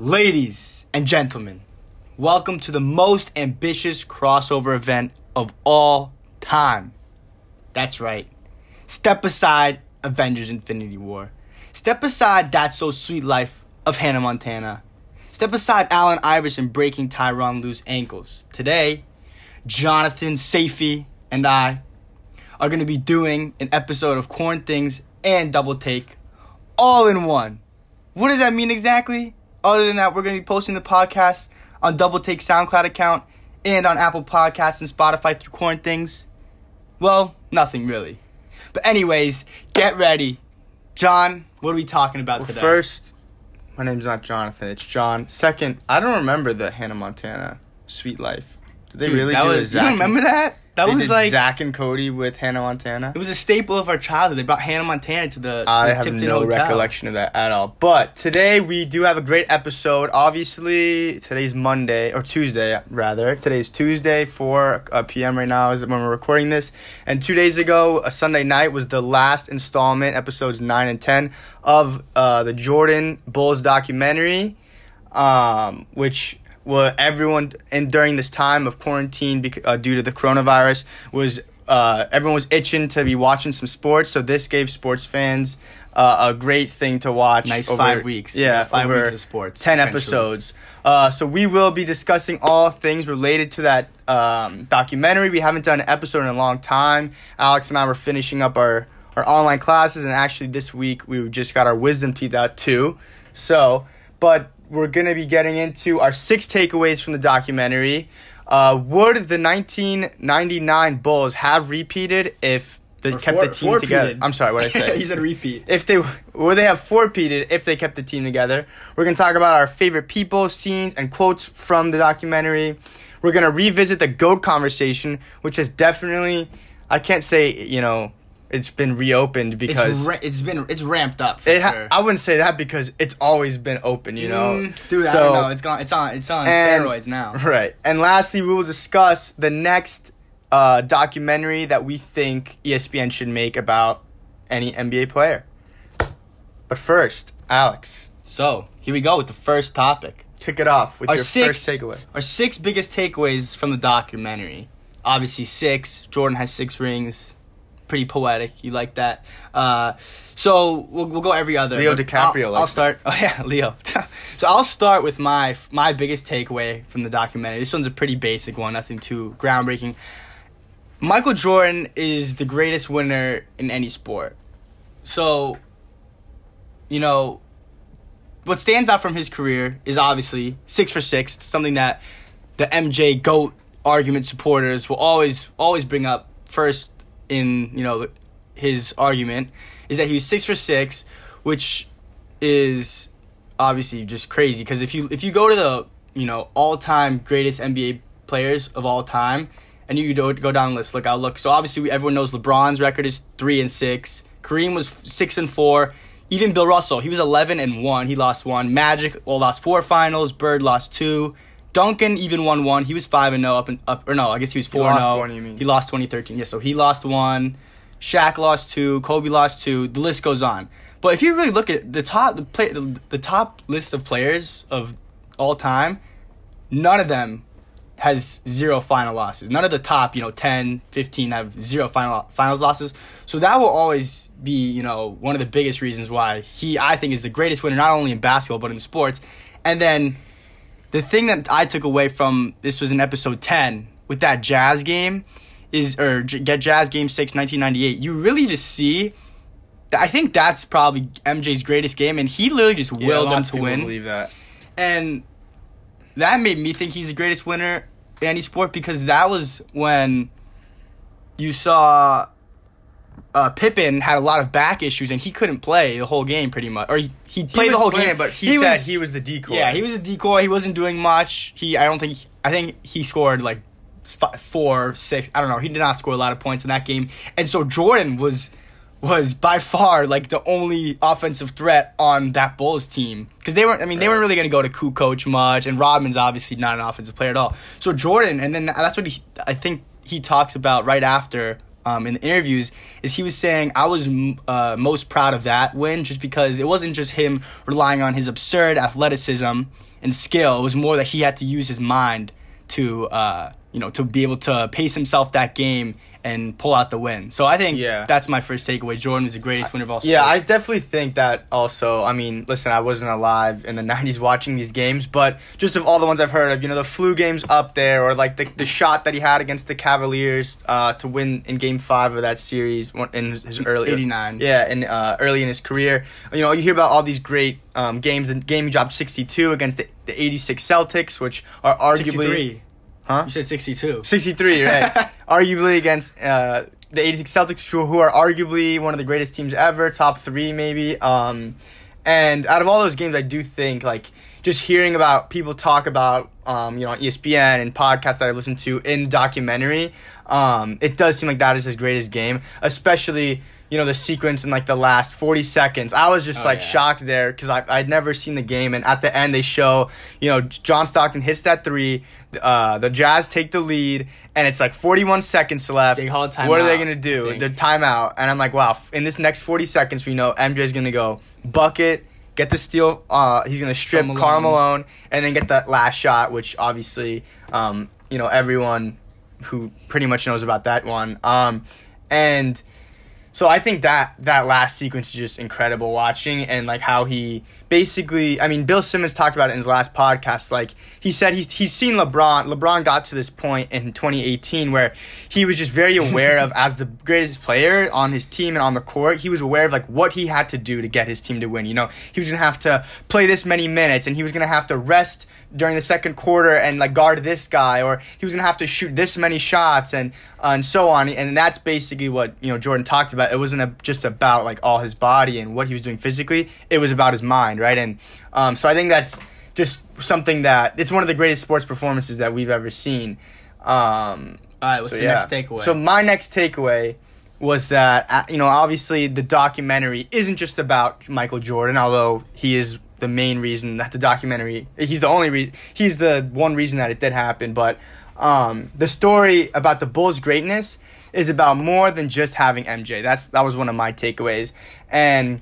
Ladies and gentlemen, welcome to the most ambitious crossover event of all time. That's right. Step aside Avengers Infinity War. Step aside That's So Sweet Life of Hannah Montana. Step aside Allen Iverson breaking Tyronn Lue's ankles. Today, Jonathan Safey and I are going to be doing an episode of Corn Things and Double Take all in one. What does that mean exactly? Other than that, we're going to be posting the podcast on Double Take SoundCloud account and on Apple Podcasts and Spotify through Corn Things. Well, nothing really. But anyways, get ready. John, what are we talking about Well, today? first, my name's not Jonathan. It's John. Second, I don't remember the Hannah Montana Sweet Life. Did they Dude, really do was, a You remember that? That they was like Zach and Cody with Hannah Montana. it was a staple of our childhood. They brought Hannah Montana to the, to I the have Tipton no Hotel. recollection of that at all. But today we do have a great episode. Obviously, today's Monday or Tuesday rather. Today's Tuesday, 4 uh, p.m. right now is when we're recording this. And two days ago, a Sunday night was the last installment, episodes 9 and 10 of uh, the Jordan Bulls documentary, um, which well, everyone and during this time of quarantine bec- uh, due to the coronavirus was uh, everyone was itching to be watching some sports. So this gave sports fans uh, a great thing to watch. Nice over- five weeks. Yeah, Five weeks of sports, Ten episodes. Uh, so we will be discussing all things related to that um, documentary. We haven't done an episode in a long time. Alex and I were finishing up our our online classes, and actually this week we just got our wisdom teeth out too. So, but we're gonna be getting into our six takeaways from the documentary. Uh, would the 1999 Bulls have repeated if they Or kept four- the team together? I'm sorry, what I say? he said repeat. if they would they have four peated if they kept the team together. We're gonna talk about our favorite people, scenes, and quotes from the documentary. We're gonna revisit the goat conversation, which has definitely I can't say you know it's been reopened because It's, ra- it's been it's ramped up for it ha- sure. I wouldn't say that because it's always been open, you know. Mm, dude, I don't know. It's gone. It's on. It's on and- steroids now. Right. And lastly, we will discuss the next uh, documentary that we think ESPN should make about any NBA player. But first, Alex, So here we go with the first topic. kick it off with Our your six first takeaway. Our six biggest takeaways from the documentary. Obviously, six. Jordan has six rings. Pretty poetic. You like that? Uh, so we'll, we'll go every other. Leo DiCaprio I'll, I'll start. Oh yeah, Leo. so I'll start with my my biggest takeaway from the documentary. This one's a pretty basic one. Nothing too groundbreaking. Michael Jordan is the greatest winner in any sport. So, you know, what stands out from his career is obviously six for six. It's something that the MJ GOAT argument supporters will always always bring up first in you know his argument is that he was six for six, which is obviously just crazy. Because if you if you go to the you know all time greatest NBA players of all time and you go go down the list look I'll look. So obviously everyone knows LeBron's record is three and six. Kareem was six and four. Even Bill Russell he was eleven and one. He lost one. Magic well lost four finals. Bird lost two Duncan even won one he was five and no up and up or no I guess he was four and lost oh you mean. he lost 2013 yeah so he lost one Shaq lost two, Kobe lost two. The list goes on. But if you really look at the top, the play, the, the top list of players of all time, none of them has zero final losses. None of the top, you know, 10, 15 have zero final finals losses. So that will always be, you know, one of the biggest reasons why he, I think, is the greatest winner, not only in basketball, but in sports. And then the thing that I took away from this was in episode 10 with that Jazz game is, or Get Jazz Game 6, 1998. You really just see. I think that's probably MJ's greatest game, and he literally just willed them to win Believe that. and that made me think he's the greatest winner in any sport because that was when you saw uh, Pippen had a lot of back issues and he couldn't play the whole game pretty much, or he, he played He the whole playing, game. but he, said he was the decoy. Yeah, he was a decoy. He wasn't doing much. He, I don't think, I think he scored like f- four, six. I don't know. He did not score a lot of points in that game, and so Jordan was was by far like the only offensive threat on that Bulls team because they weren't. I mean, they weren't really going to go to Kukoc much, and Rodman's obviously not an offensive player at all. So Jordan, and then that's what he, I think he talks about right after um, in the interviews is he was saying I was uh, most proud of that win just because it wasn't just him relying on his absurd athleticism and skill. It was more that he had to use his mind to uh, you know to be able to pace himself that game and pull out the win. So I think Yeah. that's my first takeaway. Jordan was the greatest winner of all sports. Yeah, I definitely think that also. I mean, listen, I wasn't alive in the 90s watching these games, but just of all the ones I've heard of, you know, the flu games up there, or like the, the shot that he had against the Cavaliers uh, to win in game five of that series in his early 89. Yeah, in, uh, early in his career. You know, you hear about all these great um, games. The game he dropped 62 against the, the 86 Celtics, which are arguably. 63. Huh? You said 62. 63, right? arguably against uh, the 86 Celtics, who, who are arguably one of the greatest teams ever, top three maybe. Um, and out of all those games, I do think like just hearing about people talk about um, you know ESPN and podcasts that I listen to in documentary, um, it does seem like that is his greatest game, especially. You know the sequence in like the last forty seconds. I was just Oh, like yeah. shocked there because I I'd never seen the game, and at the end they show you know John Stockton hits that three, uh, the Jazz take the lead, and it's like forty one seconds left. They What are they gonna do? The timeout, and I'm like, wow. In this next forty seconds, we know MJ's gonna go bucket, get the steal. Uh, he's gonna strip Malone. Malone, and then get that last shot, which obviously, um, you know, everyone who pretty much knows about that one. Um, and so I think that that last sequence is just incredible watching and like how he basically I mean Bill Simmons talked about it in his last podcast like he said he's he's seen LeBron LeBron got to this point in 2018 where he was just very aware of as the greatest player on his team and on the court he was aware of like what he had to do to get his team to win you know? He was going to have to play this many minutes and he was going to have to rest during the second quarter and like guard this guy or he was gonna have to shoot this many shots and uh, and so on. And that's basically what you know Jordan talked about. It wasn't a, just about like all his body and what he was doing physically. It was about his mind right? And um, so I think that's just something that it's one of the greatest sports performances that we've ever seen. Um, All right, what's so, the yeah. next takeaway? So my next takeaway was that uh, you know obviously the documentary isn't just about Michael Jordan, although he is the main reason that the documentary he's the only re- he's the one reason that it did happen. But um, the story about the Bulls' greatness is about more than just having MJ. That's that was one of my takeaways and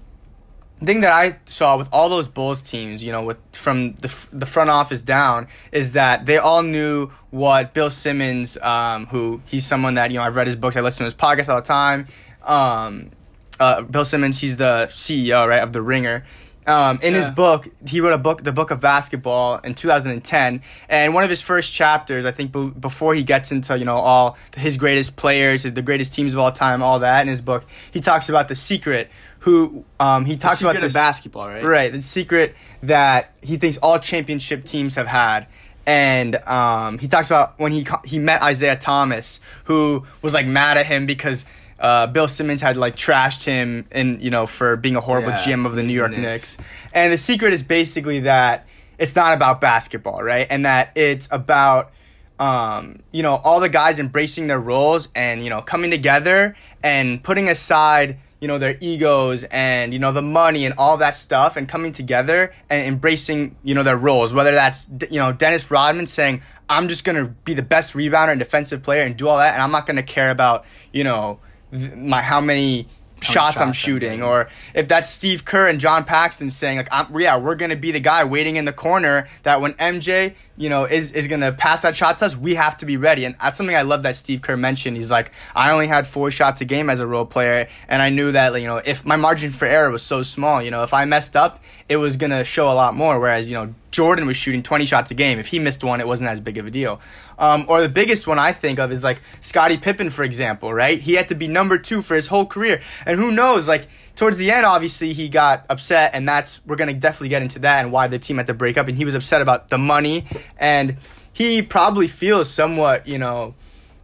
the thing that I saw with all those Bulls teams, you know, with from the the front office down, is that they all knew what Bill Simmons, um, who he's someone that you know I've read his books, I listen to his podcast all the time. Um, uh, Bill Simmons, he's the CEO, right, of the Ringer. Um, in his book, he wrote a book, the book of basketball, in 2010, and one of his first chapters, I think, be- before he gets into you know all his greatest players, his, the greatest teams of all time, all that in his book, he talks about the secret. Who um, he The talks about secret this basketball, right? Right, the secret that he thinks all championship teams have had. And um, he talks about when he co- he met Isiah Thomas, who was like mad at him because uh, Bill Simmons had like trashed him and you know for being a horrible Yeah, GM of the New York the Knicks. Knicks. And the secret is basically that it's not about basketball, right? And that it's about um, you know, all the guys embracing their roles and, you know, coming together and putting aside, you know, their egos and, you know, the money and all that stuff and coming together and embracing, you know, their roles. Whether that's, you know, Dennis Rodman saying, I'm just going to be the best rebounder and defensive player and do all that. And I'm not going to care about, you know, my, how many shots, shots I'm I'm shooting or if that's Steve Kerr and John Paxson saying like I'm, yeah we're gonna be the guy waiting in the corner that when MJ you know is is gonna pass that shot to us we have to be ready. And that's something I love that Steve Kerr mentioned. He's like I only had four shots a game as a role player and I knew that you know if my margin for error was so small you know if I messed up it was gonna show a lot more. Whereas you know Jordan was shooting 20 shots a game. If he missed one it wasn't as big of a deal. Um, or the biggest one I think of is like Scottie Pippen for example right? He had to be number two for his whole career. And who knows like towards the end, obviously he got upset, and that's we're gonna definitely get into that and why the team had to break up. And he was upset about the money, and he probably feels somewhat, you know,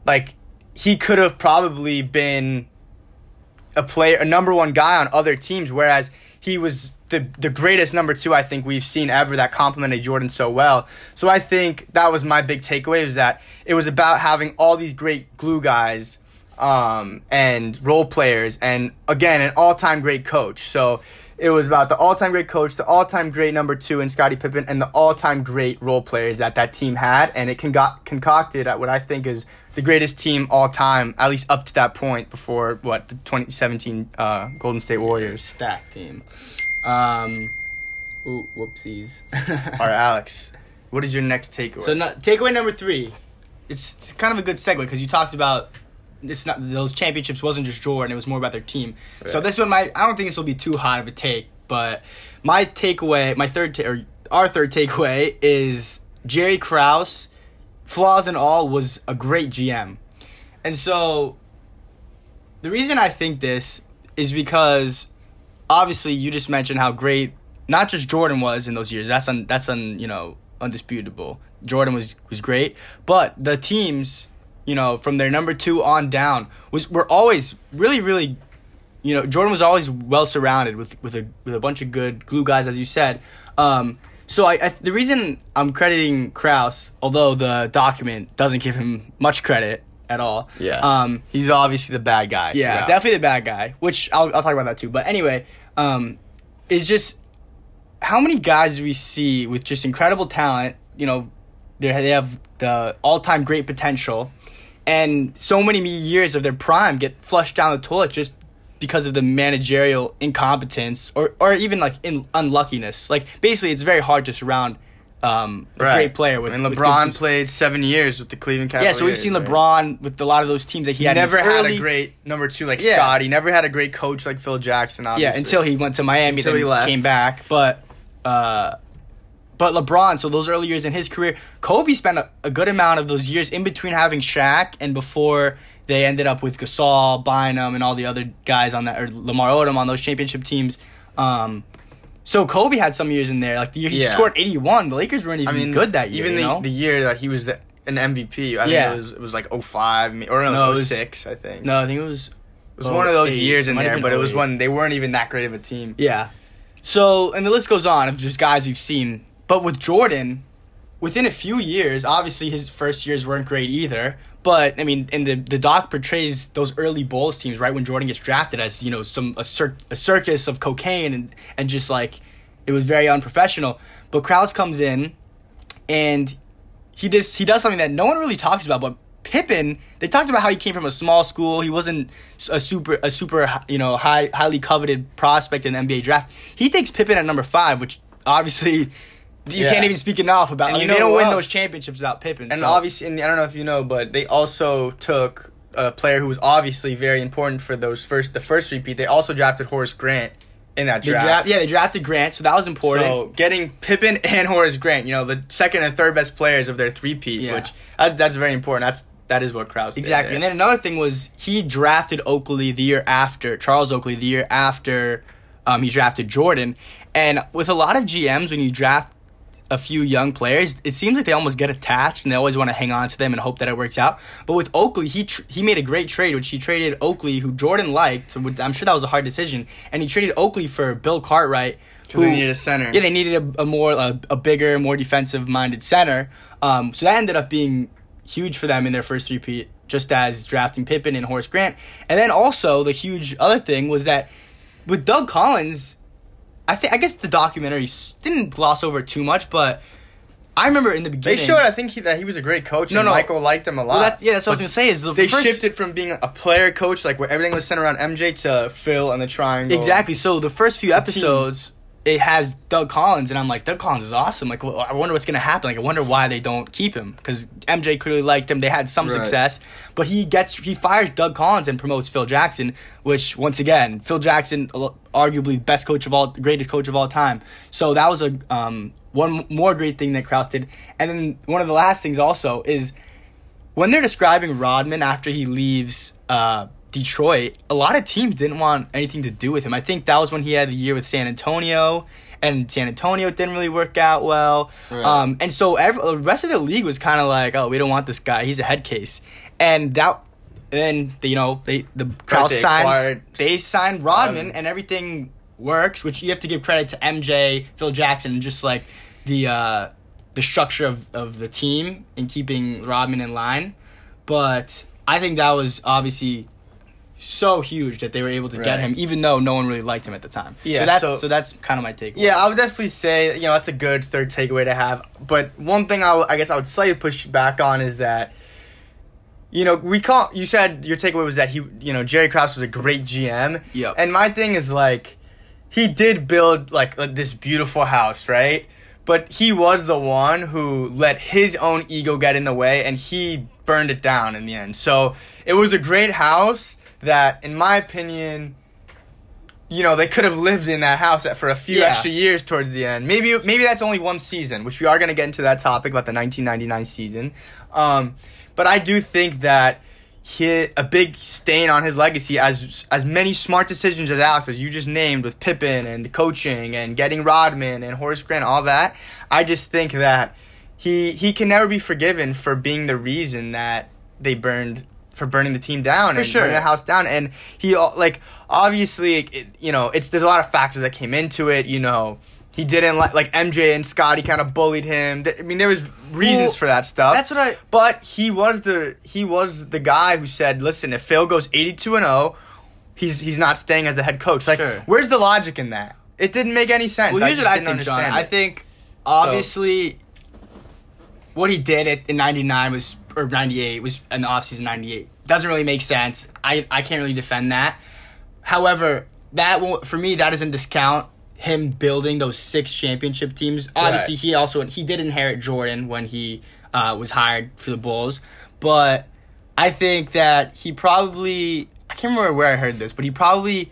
like he could have probably been a player, a number one guy on other teams, whereas he was the the greatest number two I think we've seen ever that complemented Jordan so well. So I think that was my big takeaway was that it was about having all these great glue guys um, and role players, and again, an all time great coach. So It was about the all-time great coach, the all-time great number two in Scottie Pippen, and the all-time great role players that that team had, and it con- got concocted at what I think is the greatest team all time, at least up to that point before what the 2017 uh, Golden State Warriors. Stacked team. Um, ooh, whoopsies. all right, Alex, what is your next takeaway? So no, takeaway number three. It's, it's kind of a good segue because you talked about it's not those championships wasn't just Jordan; it was more about their team. So this one might I don't think this will be too hot of a take, but my takeaway, my third ta- or our third takeaway is Jerry Krause, flaws and all, was a great GM, and so the reason I think this is because obviously you just mentioned how great not just Jordan was in those years. That's un, that's un, you know undisputable. Jordan was was great, but the teams, you know, from their number 2 on down was were always really really you know, Jordan was always well surrounded with with a with a bunch of good glue guys as you said. Um so I, I the reason I'm crediting Krause, although the document doesn't give him much credit at all. yeah, Um he's obviously the bad guy. yeah, throughout. definitely the bad guy. Which I'll I'll talk about that too. But anyway, um, is just how many guys we see with just incredible talent. You know, they they have the all time great potential, and so many years of their prime get flushed down the toilet just because of the managerial incompetence or or even like in unluckiness. Like basically, it's very hard to surround. Um, a Right. great player with and with LeBron teams. played seven years with the Cleveland Yeah, so we've seen right? LeBron with a lot of those teams that he, He had never had early- a great number two like Yeah. Scott. He never had a great coach like Phil Jackson. Obviously. Yeah, until he went to Miami, Until then he left. came back. But uh, but LeBron, so those early years in his career, Kobe spent a, a good amount of those years in between having Shaq and before they ended up with Gasol, Bynum, and all the other guys on that, or Lamar Odom on those championship teams. Um, so Kobe had some years in there, like the year he Yeah. scored eighty one. The Lakers weren't I even mean, good that year. Even you the, know? the year that he was the, an MVP, I Yeah. think it was it was like 05, or no, No, it was was- 06, I think. no, I think it was it was one of those 08. years in there, but it was when they weren't even that great of a team. Yeah. So, and the list goes on of just guys we've seen. But with Jordan, within a few years, obviously his first years weren't great either. But I mean, and the the doc portrays those early Bulls teams right when Jordan gets drafted as you know some a, cir- a circus of cocaine and and just like it was very unprofessional. But Krause comes in, and he does he does something that no one really talks about, but Pippen, they talked about how he came from a small school. He wasn't a super a super you know high highly coveted prospect in the NBA draft. He takes Pippen at number five, which obviously you Yeah. can't even speak enough about. And I you know they don't win else? those championships without Pippen. And so- obviously, and I don't know if you know, but they also took a player who was obviously very important for those first the first repeat. They also drafted Horace Grant in that draft. draft, yeah, they drafted Grant, so that was important. So getting Pippen and Horace Grant, you know, the second and third best players of their three-peat, Yeah. which that's, that's very important. That's that is what Krause did Exactly. And then another thing was he drafted Oakley the year after Charles Oakley the year after um, he drafted Jordan. And with a lot of GMs, when you draft a few young players, it seems like they almost get attached and they always want to hang on to them and hope that it works out. But with Oakley, he tr- he made a great trade, which he traded Oakley, who Jordan liked. So I'm sure that was a hard decision, and he traded Oakley for Bill Cartwright. 'Cause they needed a center. Yeah, they needed a, a more a, a bigger, more defensive minded center. Um, so that ended up being huge for them in their first repeat, just as drafting Pippen and Horace Grant. And then also the huge other thing was that with Doug Collins, I think I guess the documentary didn't gloss over too much, but I remember in the beginning They showed, I think, he, that he was a great coach. No, and no. Michael liked him a lot. well, that's, yeah, that's what I was gonna say. Is the They first, shifted from being a player coach, like where everything was centered around MJ, to Phil and the triangle. Exactly. So the first few team. episodes, it has Doug Collins, and I'm like, Doug Collins is awesome. Like, well, I wonder what's gonna happen. Like, I wonder why they don't keep him because MJ clearly liked him. They had some Right. success, but he gets he fires Doug Collins and promotes Phil Jackson, which once again, Phil Jackson, arguably best coach of all, greatest coach of all time. So that was a um, one more great thing that Krause did, and then one of the last things also is when they're describing Rodman after he leaves uh, Detroit, a lot of teams didn't want anything to do with him. I think that was when he had the year with San Antonio, and San Antonio didn't really work out well. Right. Um, and so every, the rest of the league was kind of like, oh, we don't want this guy. He's a head case. And that, then you know they the crowd they signs they signed Rodman, Rodman. and everything works. Which you have to give credit to MJ, Phil Jackson, and just like the. Uh, the structure of, of the team and keeping Rodman in line. But I think that was obviously so huge that they were able to Right. get him, even though no one really liked him at the time. Yeah, so that's so- so, that's kind of my take. Yeah, I would definitely say you know that's a good third takeaway to have. But one thing I, I guess I would slightly push back on is that you know we call you said your takeaway was that he you know Jerry Krause was a great GM. Yep. And my thing is like he did build like uh, this beautiful house, right? But he was the one who let his own ego get in the way, and he burned it down in the end. So it was a great house that, in my opinion, you know, they could have lived in that house for a few Yeah. extra years towards the end. Maybe maybe that's only one season, which we are going to get into that topic about the 1999 season. Um, but I do think that he a big stain on his legacy as as many smart decisions as Alex as you just named with Pippen and the coaching and getting Rodman and Horace Grant all that. I just think that he he can never be forgiven for being the reason that they burned for burning the team down For and sure. burning the house down. And he like obviously it, you know it's there's a lot of factors that came into it you know. He didn't like like MJ and Scottie kind of bullied him. I mean there was reasons Well, for that stuff. that's what I- but he was the he was the guy who said listen if Phil goes 82 and 0 he's he's not staying as the head coach. Like Sure. where's the logic in that? It didn't make any sense. Well, here's just what I think, John. understand I think obviously what he did at, in '99 was or '98 was in the offseason '98 doesn't really make sense. I I can't really defend that. However, that won't for me that doesn't discount him building those six championship teams. Obviously, Right. he also he did inherit Jordan when he uh, was hired for the Bulls, but I think that he probably I can't remember where I heard this, but he probably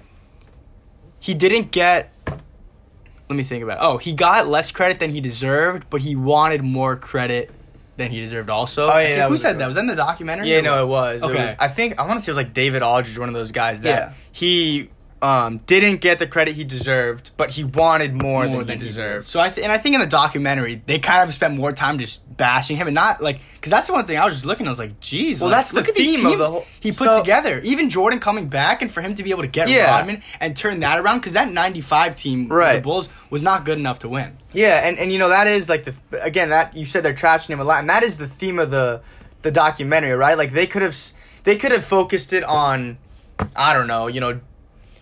he didn't get let me think about it. Oh, he got less credit than he deserved, but he wanted more credit than he deserved also. Oh, yeah, who was- said that? Was that in the documentary? Yeah, no, it was. It Okay. was- I think I want to say it was like David Aldridge, one of those guys that Yeah. he um, didn't get the credit he deserved, but he wanted more, more than, than he he deserved. So I th- and I think in the documentary they kind of spent more time just bashing him and not like because that's the one thing I was just looking. At, I was like, geez, Well, like, that's the look at these teams the whole- he put so- together. Even Jordan coming back and for him to be able to get Yeah. Rodman and turn that around because that '95 team, Right. the Bulls, was not good enough to win. Yeah, and, and you know that is like the again that you said they're trashing him a lot, and that is the theme of the the documentary, right? Like they could have they could have focused it on I don't know, you know,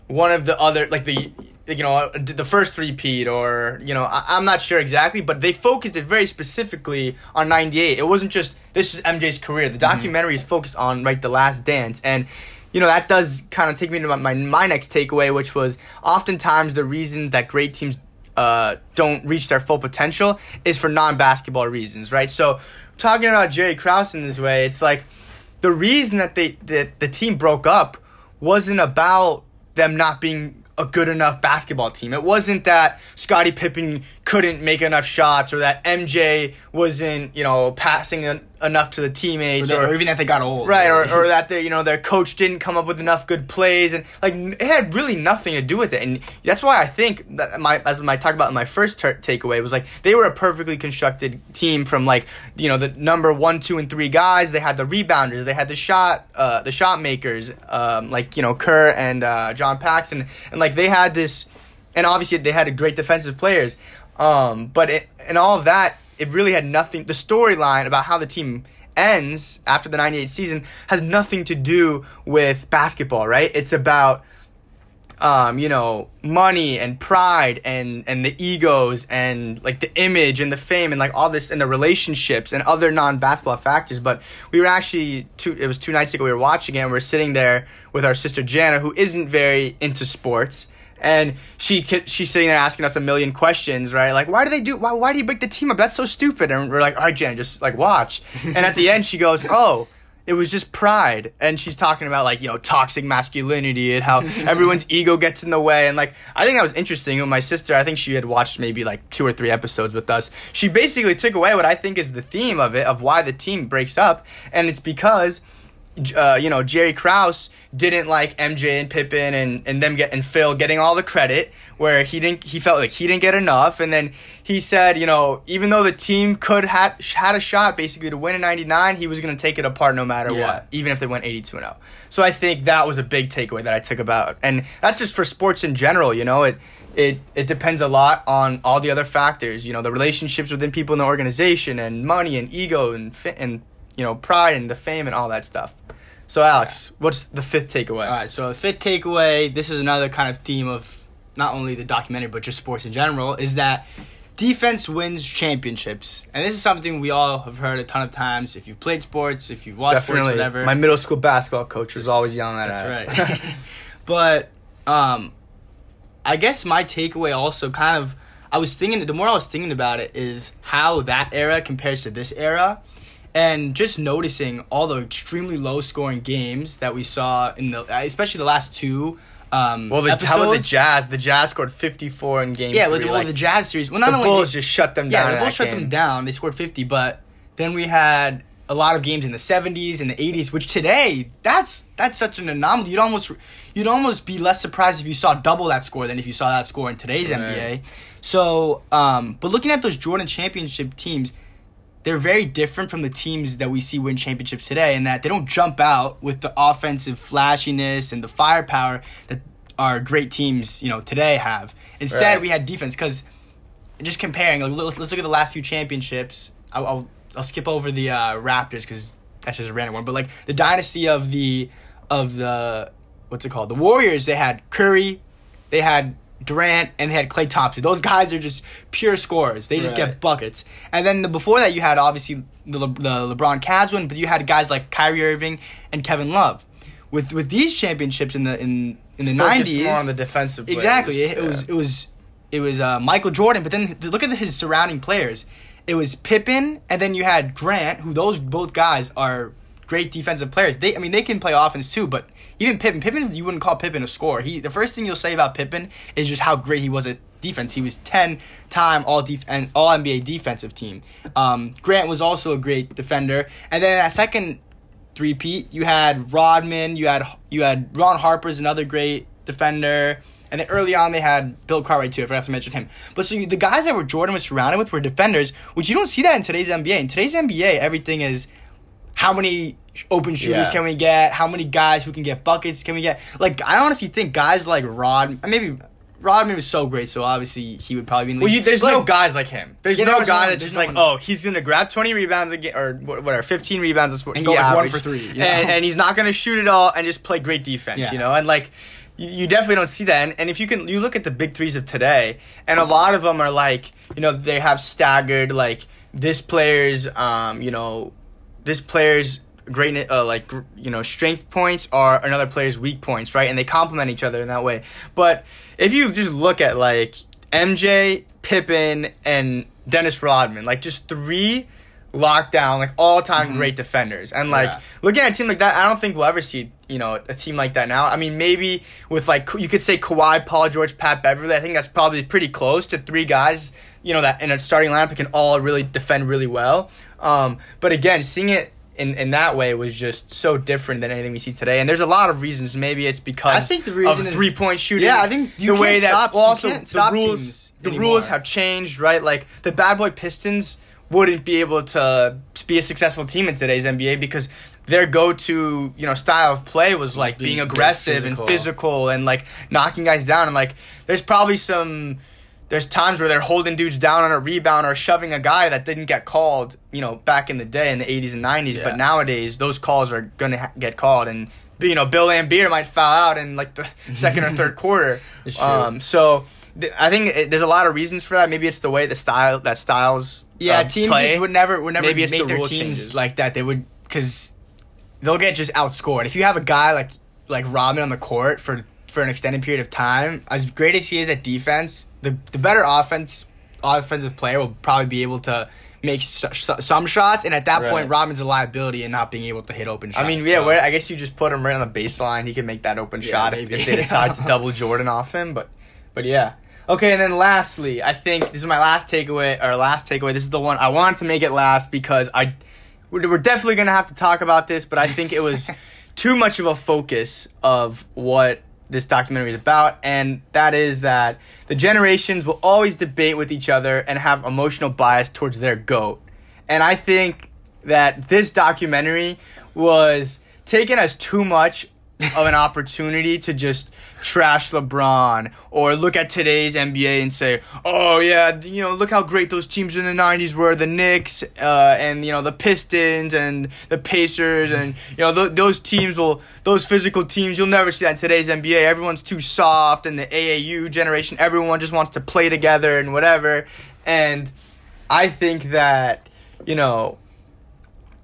one of the other like the you know the first three peat or you know I, I'm not sure exactly, but they focused it very specifically on '98. It wasn't just this is MJ's career. The documentary is focused on right the Last Dance and. You know that does kind of take me to my, my my next takeaway, which was oftentimes the reason that great teams uh, don't reach their full potential is for non-basketball reasons, right? So talking about Jerry Krause in this way, it's like the reason that they that the team broke up wasn't about them not being a good enough basketball team. It wasn't that Scottie Pippen couldn't make enough shots or that MJ wasn't, you know, passing enough to the Or, teammates that- or even that they got old, Right, or, or that they, you know their coach didn't come up with enough good plays, and like it had really nothing to do with it, and that's why I think that my as I talked about in my first ter- takeaway was like they were a perfectly constructed team from like you know the number one, two, and three guys. They had the rebounders, they had the shot, uh, the shot makers, um, like you know Kerr and uh, John Paxson, and like they had this, and obviously they had great defensive players, um, but it, and all of that, it really had nothing. The storyline about how the team ends after the 98 season has nothing to do with basketball, right? It's about um, you know, money and pride and and the egos and like the image and the fame and like all this and the relationships and other non-basketball factors. But we were actually two. It was two nights ago. We were watching it. and We are sitting there with our sister Jana, who isn't very into sports. And she she's sitting there asking us a million questions, right? Like, why do they do? Why, why do you break the team up? That's so stupid. And we're like, all right, Jana, just like watch. And at the end, she goes, oh, it was just pride and she's talking about like you know toxic masculinity and how everyone's ego gets in the way and like i think that was interesting with my sister i think she had watched maybe like two or three episodes with us she basically took away what i think is the theme of it of why the team breaks up and it's because uh, you know Jerry Krause didn't like MJ and Pippen and, and them get and Phil getting all the credit where he didn't he felt like he didn't get enough. And then he said you know even though the team could had had a shot basically to win in 99 he was going to take it apart no matter Yeah. what even if they went 82 and 0 so I think that was a big takeaway that I took about and that's just for sports in general you know? It it it depends a lot on all the other factors you know the relationships within people in the organization and money and ego and and you know pride and the fame and all that stuff So Alex, what's the fifth takeaway? All right, so the fifth takeaway. This is another kind of theme of not only the documentary but just sports in general. Is that defense wins championships, and this is something we all have heard a ton of times. If you've played sports, if you've watched Definitely. sports, whatever. My middle school basketball coach was always yelling that at That's us. right. but um, I guess my takeaway also kind of I was thinking the more I was thinking about it is how that era compares to this era. And just noticing all the extremely low scoring games that we saw in the, especially the last two. Um, well, the, episodes. how about the Jazz? The Jazz scored 54 in game Yeah, three. well, like, the Jazz series. Well, not the only Bulls just shut them down. yeah, the Bulls shut them down. They scored 50, but then we had a lot of games in the 70s and the 80s, which today that's that's such an anomaly. You'd almost you'd almost be less surprised if you saw double that score than if you saw that score in today's Right. NBA. So, um, but looking at those Jordan championship teams, they're very different from the teams that we see win championships today in that they don't jump out with the offensive flashiness and the firepower that our great teams, you know, today have. Instead, Right. we had defense because just comparing, like, let's let's look at the last few championships. I'll I'll, I'll skip over the uh, Raptors because that's just a random one. But like the dynasty of the of the what's it called? The Warriors. They had Curry, they had Durant, and they had Klay Thompson. Those guys are just pure scorers. They just Right. get buckets. And then the, before that, you had obviously the, Le, the LeBron Cavs one, but you had guys like Kyrie Irving and Kevin Love. With with these championships in the in in the nineties, on the defensive. players. Exactly. It, it was it was it was uh, Michael Jordan, but then look at his surrounding players. It was Pippen, and then you had Grant, who those both guys are great defensive players. They, I mean, they can play offense too, but even Pippen, Pippen's you wouldn't call Pippen a scorer. He, the first thing you'll say about Pippen is just how great he was at defense. He was ten time all def- and all NBA defensive team. Um, Grant was also a great defender, and then that second three-peat, you had Rodman, you had you had Ron Harper's another great defender, and then early on they had Bill Cartwright too. If I forgot to mention him. But so you, the guys that were Jordan was surrounded with were defenders, which you don't see that in today's NBA. In today's NBA, everything is how many open shooters Yeah. can we get? How many guys who can get buckets can we get? Like I honestly think guys like Rod, maybe Rodman was so great, so obviously he would probably be in the Well, you, there's But, no guys like him. There's Yeah, no there's guy no- that's just no like, one. oh, he's gonna grab 20 rebounds again or whatever, 15 rebounds. And he go, like, one for three, you and, know? and he's not gonna shoot it all and just play great defense, Yeah. you know. And like, you, you definitely don't see that. And, and if you can, you look at the big threes of today, and a lot of them are like, you know, they have staggered like this player's, um, you know, this player's great uh, like you know strength points are another player's weak points right? And they complement each other in that way. But if you just look at like mj pippen and dennis rodman like just three lockdown like all-time great defenders. And like Yeah. looking at a team like that i don't think we'll ever see you know a team like that now. I mean maybe with like you could say Kawhi, paul george pat beverley i think that's probably pretty close to three guys you know that in a starting lineup can all really defend really well um, but again seeing it in, in that way was just so different than anything we see today. And there's a lot of reasons. Maybe it's because I think the reason of three point shooting. Yeah, I think you the way that stop- also the rules the anymore. rules have changed, right? Like the bad boy Pistons wouldn't be able to be a successful team in today's NBA because their go-to you know style of play was like being being aggressive physical. and physical and like knocking guys down and like there's probably some there's times where they're holding dudes down on a rebound or shoving a guy that didn't get called, you know, back in the day in the 80s and 90s. Yeah. But nowadays, those calls are going to ha- get called. And, you know, Bill Laimbeer might foul out in like the second or third quarter. Um, so th- I think it, there's a lot of reasons for that. Maybe it's the way the style, that styles. Yeah, uh, teams play. would never would never Maybe make the their teams changes. like that. They would because they'll get just outscored. If you have a guy like like Rodman on the court for for an extended period of time, as great as he is at defense, the the better offense offensive player will probably be able to make some shots. And at that Right. point, Rodman's a liability in not being able to hit open shots. I mean, yeah, so- where, I guess you just put him right on the baseline. He can make that open Yeah, shot if, if they decide to double Jordan off him. But, but yeah. Okay, and then lastly, I think this is my last takeaway. Or last takeaway. This is the one I wanted to make it last because I, we're we're definitely gonna have to talk about this. But I think it was too much of a focus of what this documentary is about, and that is that the generations will always debate with each other and have emotional bias towards their goat. And I think that this documentary was taken as too much of an opportunity to just trash LeBron or look at today's NBA and say, "Oh yeah, you know, look how great those teams in the '90s were: the Knicks uh, and you know the Pistons and the Pacers, and you know th- those teams will those physical teams. You'll never see that in today's NBA. Everyone's too soft, and the AAU generation, everyone just wants to play together and whatever. And I think that you know."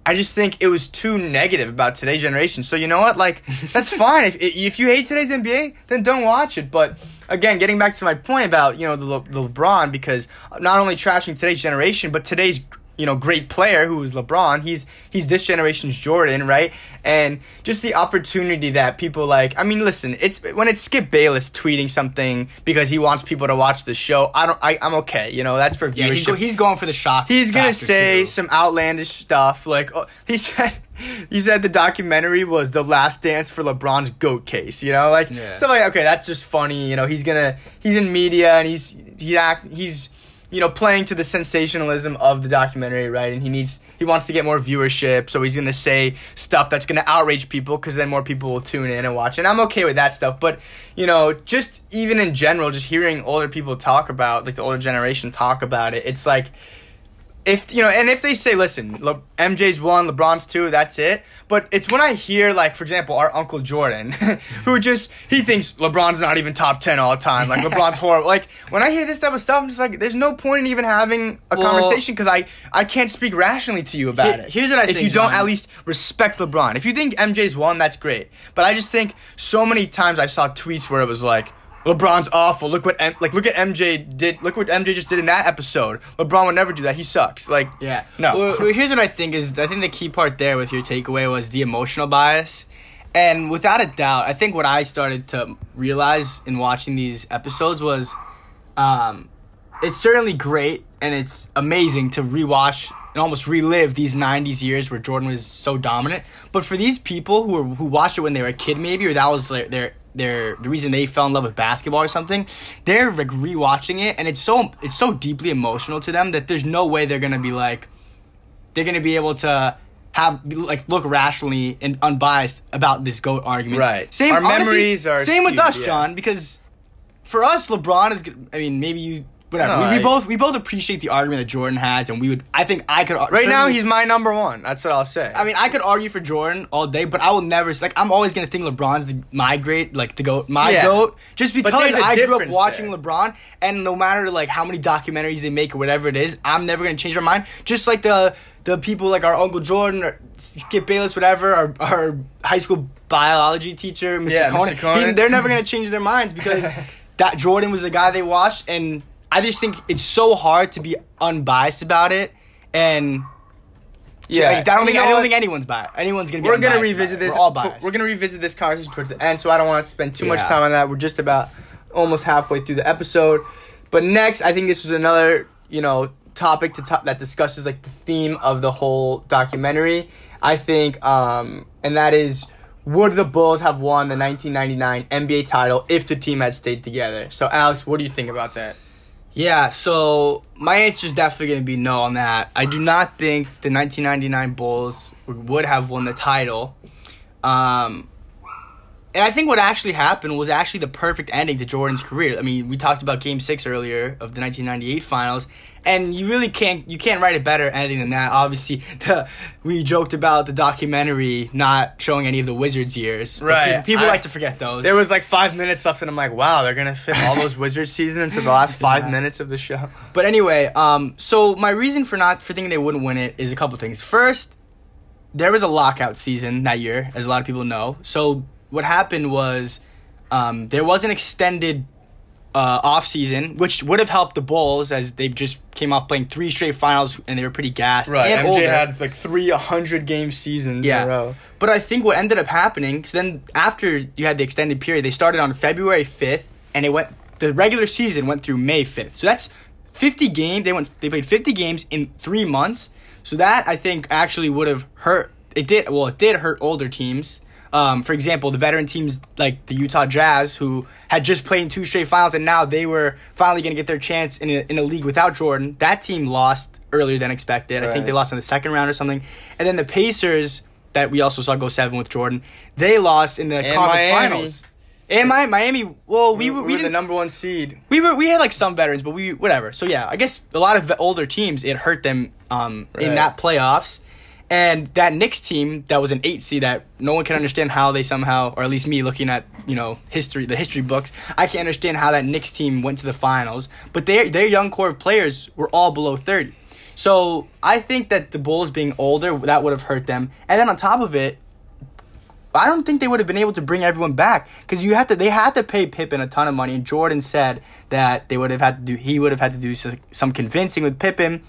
I just think it was too negative about today's generation. So you know what? Like that's fine. If if you hate today's NBA, then don't watch it. But again, getting back to my point about you know the, Le- the LeBron, because not only trashing today's generation, but today's you know great player who is LeBron. He's he's this generation's Jordan, right? And just the opportunity that people like. I mean, listen, it's when it's Skip Bayless tweeting something because he wants people to watch the show. I don't. I, I'm okay. You know, that's for Yeah, viewership. he's, go- he's going for the shock. He's gonna say too. some outlandish stuff like oh, he said. He said the documentary was the last dance for LeBron's goat case. You know, like Yeah. stuff like okay, that's just funny. You know, he's gonna he's in media and he's he act he's you know playing to the sensationalism of the documentary, right? And he needs he wants to get more viewership, so he's gonna say stuff that's gonna outrage people because then more people will tune in and watch. And I'm okay with that stuff, but you know, just even in general, just hearing older people talk about like the older generation talk about it, it's like if you know, and if they say, "Listen, Le- MJ's one, LeBron's two, that's it," but it's when I hear, like, for example, our uncle Jordan, who just he thinks LeBron's not even top ten all the time, like LeBron's horrible. Like when I hear this type of stuff, I'm just like, there's no point in even having a Well- conversation because I I can't speak rationally to you about Here- it. here's what I if think, if you don't John. at least respect LeBron. If you think MJ's one, that's great, but I just think so many times I saw tweets where it was like. LeBron's awful. Look what M- like look at MJ did. Look what MJ just did in that episode. LeBron would never do that. He sucks. Like Yeah. No. Well, well, here's what I think is I think the key part there with your takeaway was the emotional bias. And without a doubt, I think what I started to realize in watching these episodes was um, it's certainly great and it's amazing to rewatch and almost relive these 90s years where Jordan was so dominant. But for these people who were, who watched it when they were a kid maybe or that was like their their the reason they fell in love with basketball or something, they're like rewatching it and it's so it's so deeply emotional to them that there's no way they're going to be like they're to be able to have like look rationally and unbiased about this goat argument. Right. Same Our honestly, memories are same with us, yeah. John, because for us, LeBron is. I mean, maybe you. Whatever. No, we, we I- both we both appreciate the argument that Jordan has, and we would. I think I could. Right now, he's my number one. That's what I'll say. I mean, I could argue for Jordan all day, but I will never. Like, I'm always gonna think LeBron's the, my great, like the goat, my Yeah. goat, just because I grew up watching there. LeBron, and no matter like how many documentaries they make or whatever it is, I'm never gonna change my mind. Just like the the people like our Uncle Jordan or Skip Bayless, whatever, our, our high school biology teacher, Mr. Yeah, Mr. Conan, Conan. they're never gonna change their minds because that Jordan was the guy they watched, and I just think it's so hard to be unbiased about it, and yeah, I don't think You know I don't what? think anyone's biased. Anyone's gonna be. we're gonna revisit it. this. We're all biased. We're gonna revisit this conversation towards the end, so I don't want to spend too much Yeah. time on that. We're just about almost halfway through the episode. But next, I think this is another you know topic to top that discusses like the theme of the whole documentary. I think, um, and that is. Would the Bulls have won the 1999 NBA title if the team had stayed together? So, Alex, what do you think about that? Yeah, so my answer is definitely going to be no on that. I do not think the 1999 Bulls would have won the title. Um, and I think what actually happened was actually the perfect ending to Jordan's career. I mean, we talked about Game Six earlier of the 1998 Finals, and you really can't you can't write a better ending than that. Obviously, the, we joked about the documentary not showing any of the Wizards years. Right. People, people I- like to forget those. There was like five minutes left, and I'm like, wow, they're gonna fit all those Wizards season into the last five minutes of the show. But anyway, um, so my reason for not for thinking they wouldn't win it is a couple things. First, there was a lockout season that year, as a lot of people know. So what happened was um, there was an extended uh, off season, which would have helped the Bulls as they just came off playing three straight finals and they were pretty gassed. and MJ older. had like three 100 game seasons in a Yeah. row. But I think what ended up happening, so then after you had the extended period, they started on February 5th and it went the regular season went through May 5th. So that's 50 games. They went they played 50 games in 3 months. So that I think actually would have hurt it did well, it did hurt older teams. Um, for example, the veteran teams like the Utah Jazz, who had just played in two straight finals, and now they were finally going to get their chance in a, in a league without Jordan. That team lost earlier than expected. I think they lost in the second round or something. And then the Pacers, that we also saw go seven with Jordan. They lost in the And conference Miami. finals. And my Miami, well, we, We, were we we were the number one seed. we were we had like some veterans, but we whatever. So yeah, I guess a lot of older teams it hurt them um, in that playoffs. And that Knicks team that was an eight seed that no one can understand how they somehow, or at least me looking at you know history, the history books, I can't understand how that Knicks team went to the finals. But their their young core of players were all below thirty. So I think that the Bulls being older that would have hurt them. And then on top of it, I don't think they would have been able to bring everyone back because you had to. They had to pay Pippen a ton of money, and Jordan said that they would have had to do. He would have had to do some convincing with Pippen,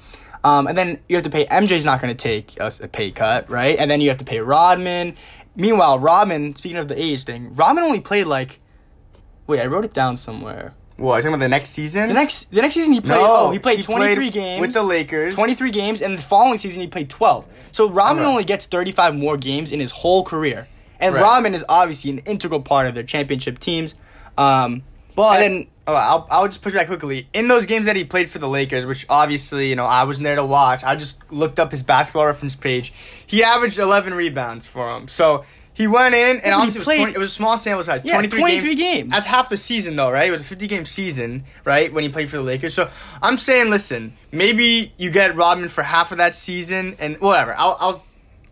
um, and then you have to pay. MJ's not going to take a pay cut, right? And then you have to pay Rodman. Meanwhile, Rodman. Speaking of the age thing, Rodman only played like. Wait, I wrote it down somewhere. What? Are you talking about the next season? The next, the next season he played. No, oh, he played he twenty three played games with the Lakers. Twenty three games, and the following season he played twelve. So Rodman Okay. only gets thirty five more games in his whole career, and Right. Rodman is obviously an integral part of their championship teams. Um, But and then oh, I'll I'll just push back quickly. In those games that he played for the Lakers, which obviously you know I wasn't there to watch, I just looked up his basketball reference page. He averaged 11 rebounds for him. So he went in and obviously it was, 20 it was a small sample size. Yeah, 23, 23 games. games. That's half the season though, right? It was a 50 game season, right? When he played for the Lakers. So I'm saying, listen, maybe you get Rodman for half of that season and whatever. I'll I'll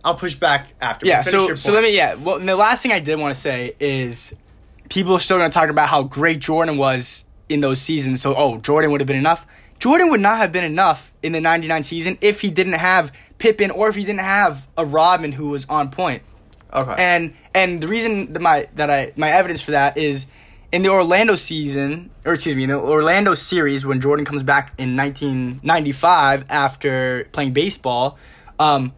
I'll push back after. yeah, so so let me yeah. Well, the last thing I did want to say is people are still going to talk about how great Jordan was in those seasons. So oh, Jordan would have been enough. Jordan would not have been enough in the '99 season if he didn't have Pippen or if he didn't have a Robin who was on point. Okay. And and the reason that my that I my evidence for that is in the Orlando season, or excuse me, in the Orlando series when Jordan comes back in 1995 after playing baseball, um,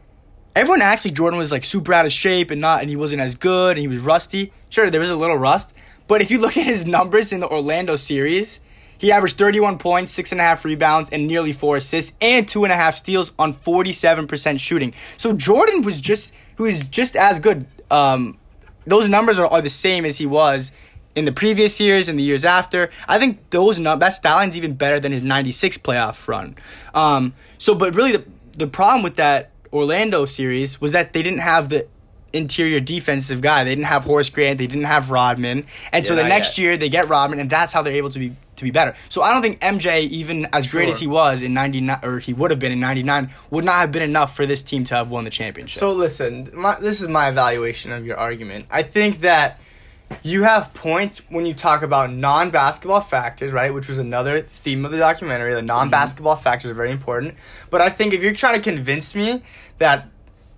everyone like Jordan was like super out of shape and not and he wasn't as good and he was rusty. Sure, there was a little rust, but if you look at his numbers in the Orlando series, he averaged 31 points, six and a half rebounds, and nearly four assists, and two and a half steals on 47% shooting. So Jordan was just who is just as good. Um, those numbers are, are the same as he was in the previous years and the years after. I think those num- that stat line's even better than his 96 playoff run. Um, so, but really, the, the problem with that Orlando series was that they didn't have the interior defensive guy. They didn't have Horace Grant. They didn't have Rodman. And so the next yet. year they get Rodman, and that's how they're able to be to be better. So I don't think MJ, even as great as he was in '99, or he would have been in '99, would not have been enough for this team to have won the championship. So listen, my, this is my evaluation of your argument. I think that you have points when you talk about non-basketball factors, right? Which was another theme of the documentary. The non-basketball mm-hmm. factors are very important. But I think if you're trying to convince me that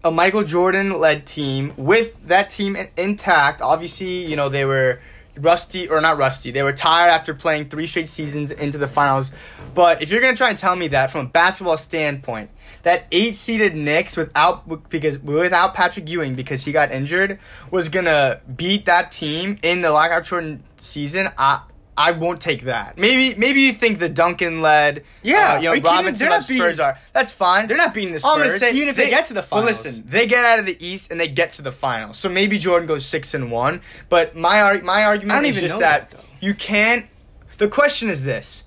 a Michael Jordan-led team with that team in- intact, obviously, you know they were rusty or not rusty. They were tired after playing three straight seasons into the finals. But if you're gonna try and tell me that from a basketball standpoint, that eight-seeded Knicks without because without Patrick Ewing because he got injured was gonna beat that team in the lockout Jordan season, I I won't take that. Maybe maybe you think the Duncan led, Yeah, uh, you know, you? Robinson led beating- Spurs are. That's fine. They're not beating the All I'm gonna Spurs, say, even if they, get to the finals. But listen, they get out of the East and they get to the finals. So maybe Jordan goes six and one. But my my argument is just that, that, you can't. The question is this: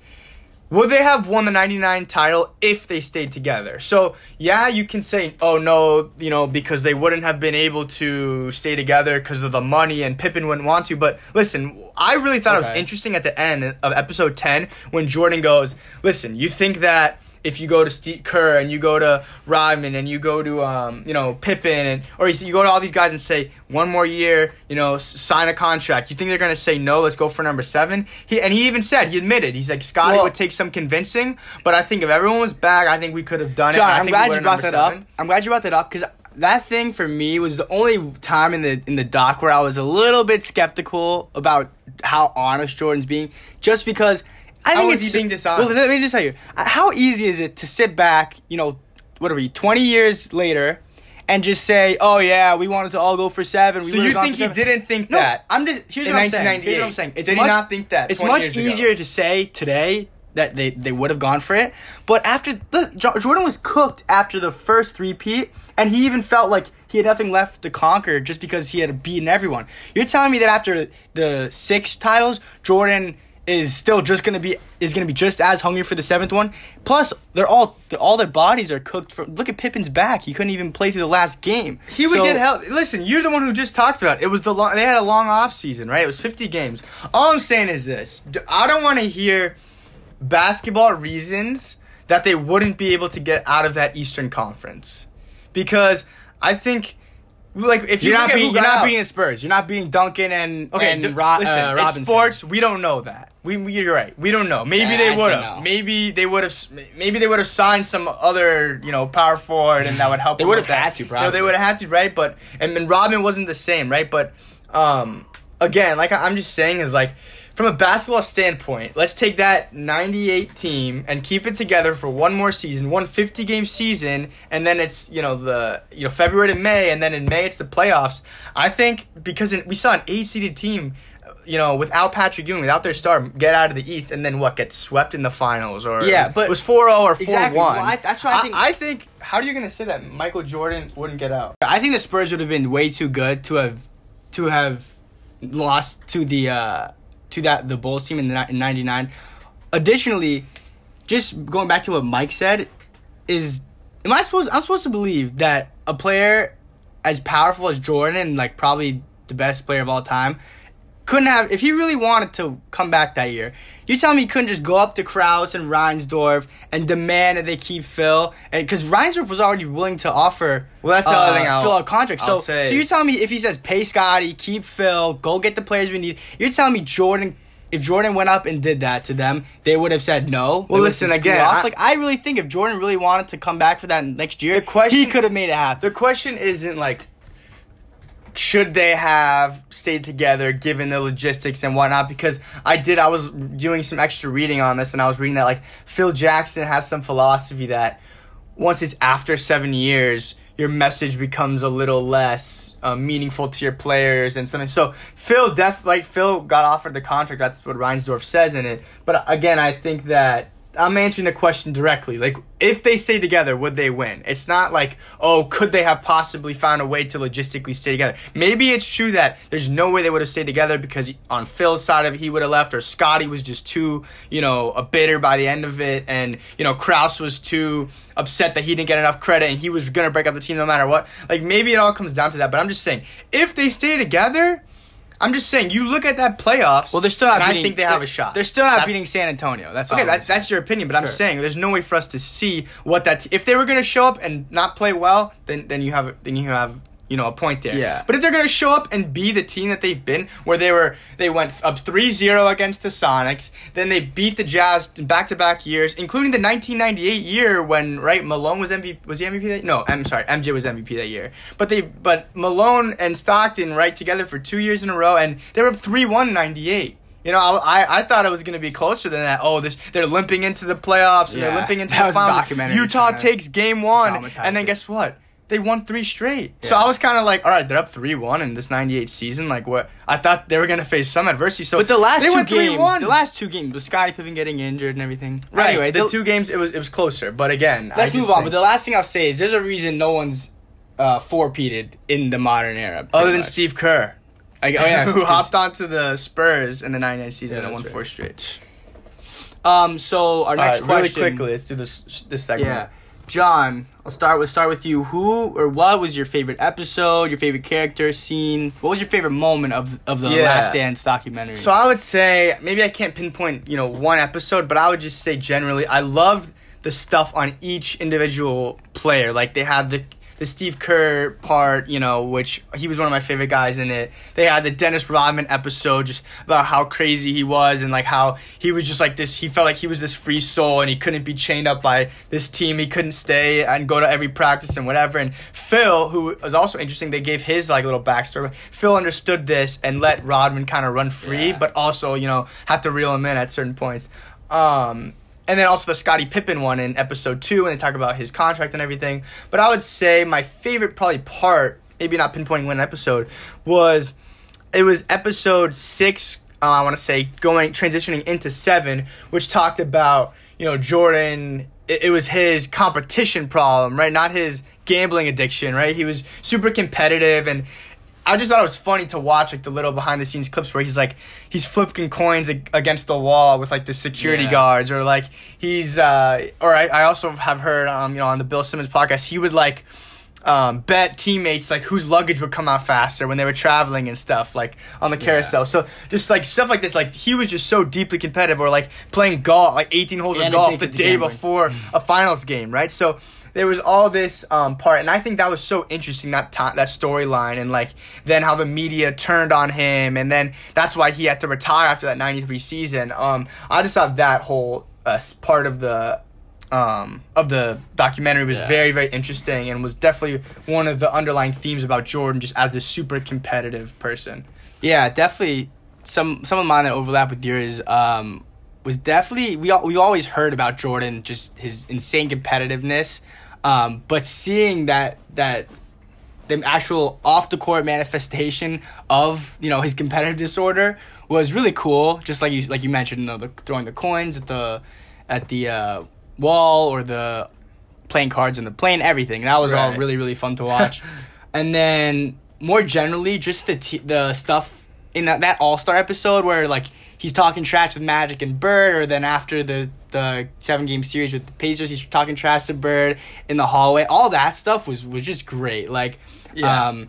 Would they have won the '99 title if they stayed together? So yeah, you can say, oh no, you know, because they wouldn't have been able to stay together because of the money and Pippen wouldn't want to. But listen, I really thought it was interesting at the end of episode 10 when Jordan goes, listen, you think that if you go to Steve Kerr and you go to Rodman and you go to um, you know Pippen and or you, you go to all these guys and say one more year, you know, s- sign a contract. You think they're gonna say no? Let's go for number seven. He and he even said he admitted he's like Scottie Well- would take some convincing, but I think if everyone was back, I think we could have done it. John, and I I'm glad you brought that seven. up. I'm glad you brought that up because that thing for me was the only time in the in the doc where I was a little bit skeptical about how honest Jordan's being, just because I think was it's being dishonest? Well, let me just tell you, uh, how easy is it to sit back, you know, whatever, 20 years later. And just say, oh yeah, we wanted to all go for seven. We So you think he seven." didn't think No, that? I'm just here's what I'm saying. Here's what I'm saying. It's Did much, not think that It's much years ago? easier to say today that they, they would have gone for it. But after look, Jordan was cooked after the first three-peat, and he even felt like he had nothing left to conquer just because he had beaten everyone. You're telling me that after the six titles, Jordan is still just gonna be is gonna be just as hungry for the seventh one. Plus, they're all they're, all their bodies are cooked. For look at Pippen's back; he couldn't even play through the last game. He would So- get help. Listen, you're the one who just talked about it. It was the long. They had a long off season, right? It was 50 games. All I'm saying is this: I don't want to hear basketball reasons that they wouldn't be able to get out of that Eastern Conference, because I think, like, if you You're not beating. You're not out- beating the Spurs. You're not beating Duncan and Okay, and th- Ro- listen, uh, in Robinson. sports, we don't know that. We, we you're right. We don't know. Maybe Yeah, they I'd have. no. Maybe they would have. Maybe they would have signed some other, you know, power forward, and that would help. They would have had to, You know, they would have had to, right? But and, and Robin wasn't the same, right? But um, again, like I'm just saying, is like from a basketball standpoint, let's take that 98 team and keep it together for one more season, one 50 game season, and then it's you know the you know February to May, and then in May it's the playoffs. I think because in, we saw an eight seeded team. You know, without Patrick Ewing, without their star, get out of the East, and then what? Get swept in the finals, or Yeah, but- it was 4-0 or 4-1. Exactly. Well, I- that's why I think- I think. How are you gonna say that Michael Jordan wouldn't get out? I think the Spurs would have been way too good to have to have lost to the uh, to that the Bulls team in the in '99. Additionally, just going back to what Mike said, is am I supposed I'm supposed to believe that a player as powerful as Jordan and like probably the best player of all time couldn't have if he really wanted to come back that year. You tell me he couldn't just go up to Krause and Reinsdorf and demand that they keep Phil, and because Reinsdorf was already willing to offer Well, that's the other thing uh, I'll- Phil a contract. I'll So, say so you're is- telling me if he says pay Scottie, keep Phil, go get the players we need. You're telling me Jordan. If Jordan went up and did that to them, they would have said no. Well, listen, again. I- like I really think if Jordan really wanted to come back for that next year, The question- he could have made it happen. The question isn't like should they have stayed together given the logistics and whatnot? Because i did i was doing some extra reading on this and i was reading that like phil jackson has some philosophy that once it's after seven years your message becomes a little less uh, meaningful to your players and something. So phil def like phil got offered the contract. That's what reinsdorf says in it. But again i think that I'm answering the question directly. Like, if they stay together, would they win? It's not like, oh, could they have possibly found a way to logistically stay together? Maybe it's true that there's no way they would have stayed together because on Phil's side of it, he would have left, or Scottie was just too, you know, a bitter by the end of it, and, you know, Krause was too upset that he didn't get enough credit and he was going to break up the team no matter what. Like, maybe it all comes down to that, but I'm just saying, if they stay together, I'm just saying, you look at that playoffs. well, they're still not and beating. I think they have a shot. They're still not That's- beating San Antonio. That's Okay, that's that's your opinion, but I'm saying there's no way for us to see what that. if they were going to show up and not play well, then then you have then you have you know a point there. Yeah. But if they're going to show up and be the team that they've been, where they were they went up 3-0 against the Sonics, then they beat the Jazz in back-to-back years, including the 1998 year when right Malone was MVP was he MVP that no I'm sorry MJ was MVP that year. But they but Malone and Stockton right together for 2 years in a row and they were up 3-1 98. You know, I, I I thought it was going to be closer than that. Oh, this they're limping into the playoffs and Yeah, they're limping into the finals. Utah takes game one, and then guess what? They won three straight. So I was kind of like, all right, they're up three one in this '98 season. Like, what? I thought they were going to face some adversity. So But the last two games, 3-1. the last two games, with Scottie Pippen getting injured and everything. right. Anyway, the the- two games it was it was closer. But again, Let's move on. think- But the last thing I'll say is there's a reason no one's uh, four-peated in the modern era. other than much. Steve Kerr, I, oh yeah, who hopped onto the Spurs in the '99 season Yeah, and won right. four straight. Um. So our next right, really quickly, let's do this this segment. Yeah, John. I'll start with start with you. Who or what was your favorite episode? Your favorite character, scene? What was your favorite moment of of the Yeah. Last Dance documentary? So I would say maybe I can't pinpoint you know one episode, but I would just say generally I loved the stuff on each individual player. Like they had the the Steve Kerr part, you know, which he was one of my favorite guys in it. They had the Dennis Rodman episode, just about how crazy he was and like how he was just like this. He felt like he was this free soul and he couldn't be chained up by this team. He couldn't stay and go to every practice and whatever. And Phil, who was also interesting, they gave his like little backstory. Phil understood this and let Rodman kind of run free, Yeah. but also you know had to reel him in at certain points. Um, and then also the Scottie Pippen one in episode two, when they talk about his contract and everything. But I would say my favorite probably part, maybe not pinpointing one episode, was it was episode six. Uh, I want to say going transitioning into seven, which talked about you know Jordan. It, it was his competition problem, right? Not his gambling addiction, right? He was super competitive and I just thought it was funny to watch like the little behind the scenes clips where he's like he's flipping coins ag- against the wall with like the security Yeah. guards or like he's uh or I, I also have heard um you know on the Bill Simmons podcast he would like um bet teammates like whose luggage would come out faster when they were traveling and stuff like on the carousel. So just like stuff like this like he was just so deeply competitive or like playing golf like 18 holes And of golf the day gambling. before a finals game, right? So there was all this um, part, and I think that was so interesting that ti that storyline, and like then how the media turned on him, and then that's why he had to retire after that '93 season. Um, I just thought that whole uh, part of the um, of the documentary was Yeah. very very interesting, and was definitely one of the underlying themes about Jordan just as this super competitive person. Yeah, definitely. Some some of mine that overlap with yours um, was definitely we we always heard about Jordan, just his insane competitiveness, um, but seeing that that the actual off the court manifestation of you know his competitive disorder was really cool. Just like you like you mentioned, you know, the throwing the coins at the at the uh, wall or the playing cards in the plane, everything. That was all really really fun to watch. and then more generally, just the t- the stuff in that that All Star episode where like he's talking trash with Magic and Bird, or then after the the seven game series with the Pacers, he's talking trash to Bird in the hallway. All that stuff was was just great. Like, Yeah. um,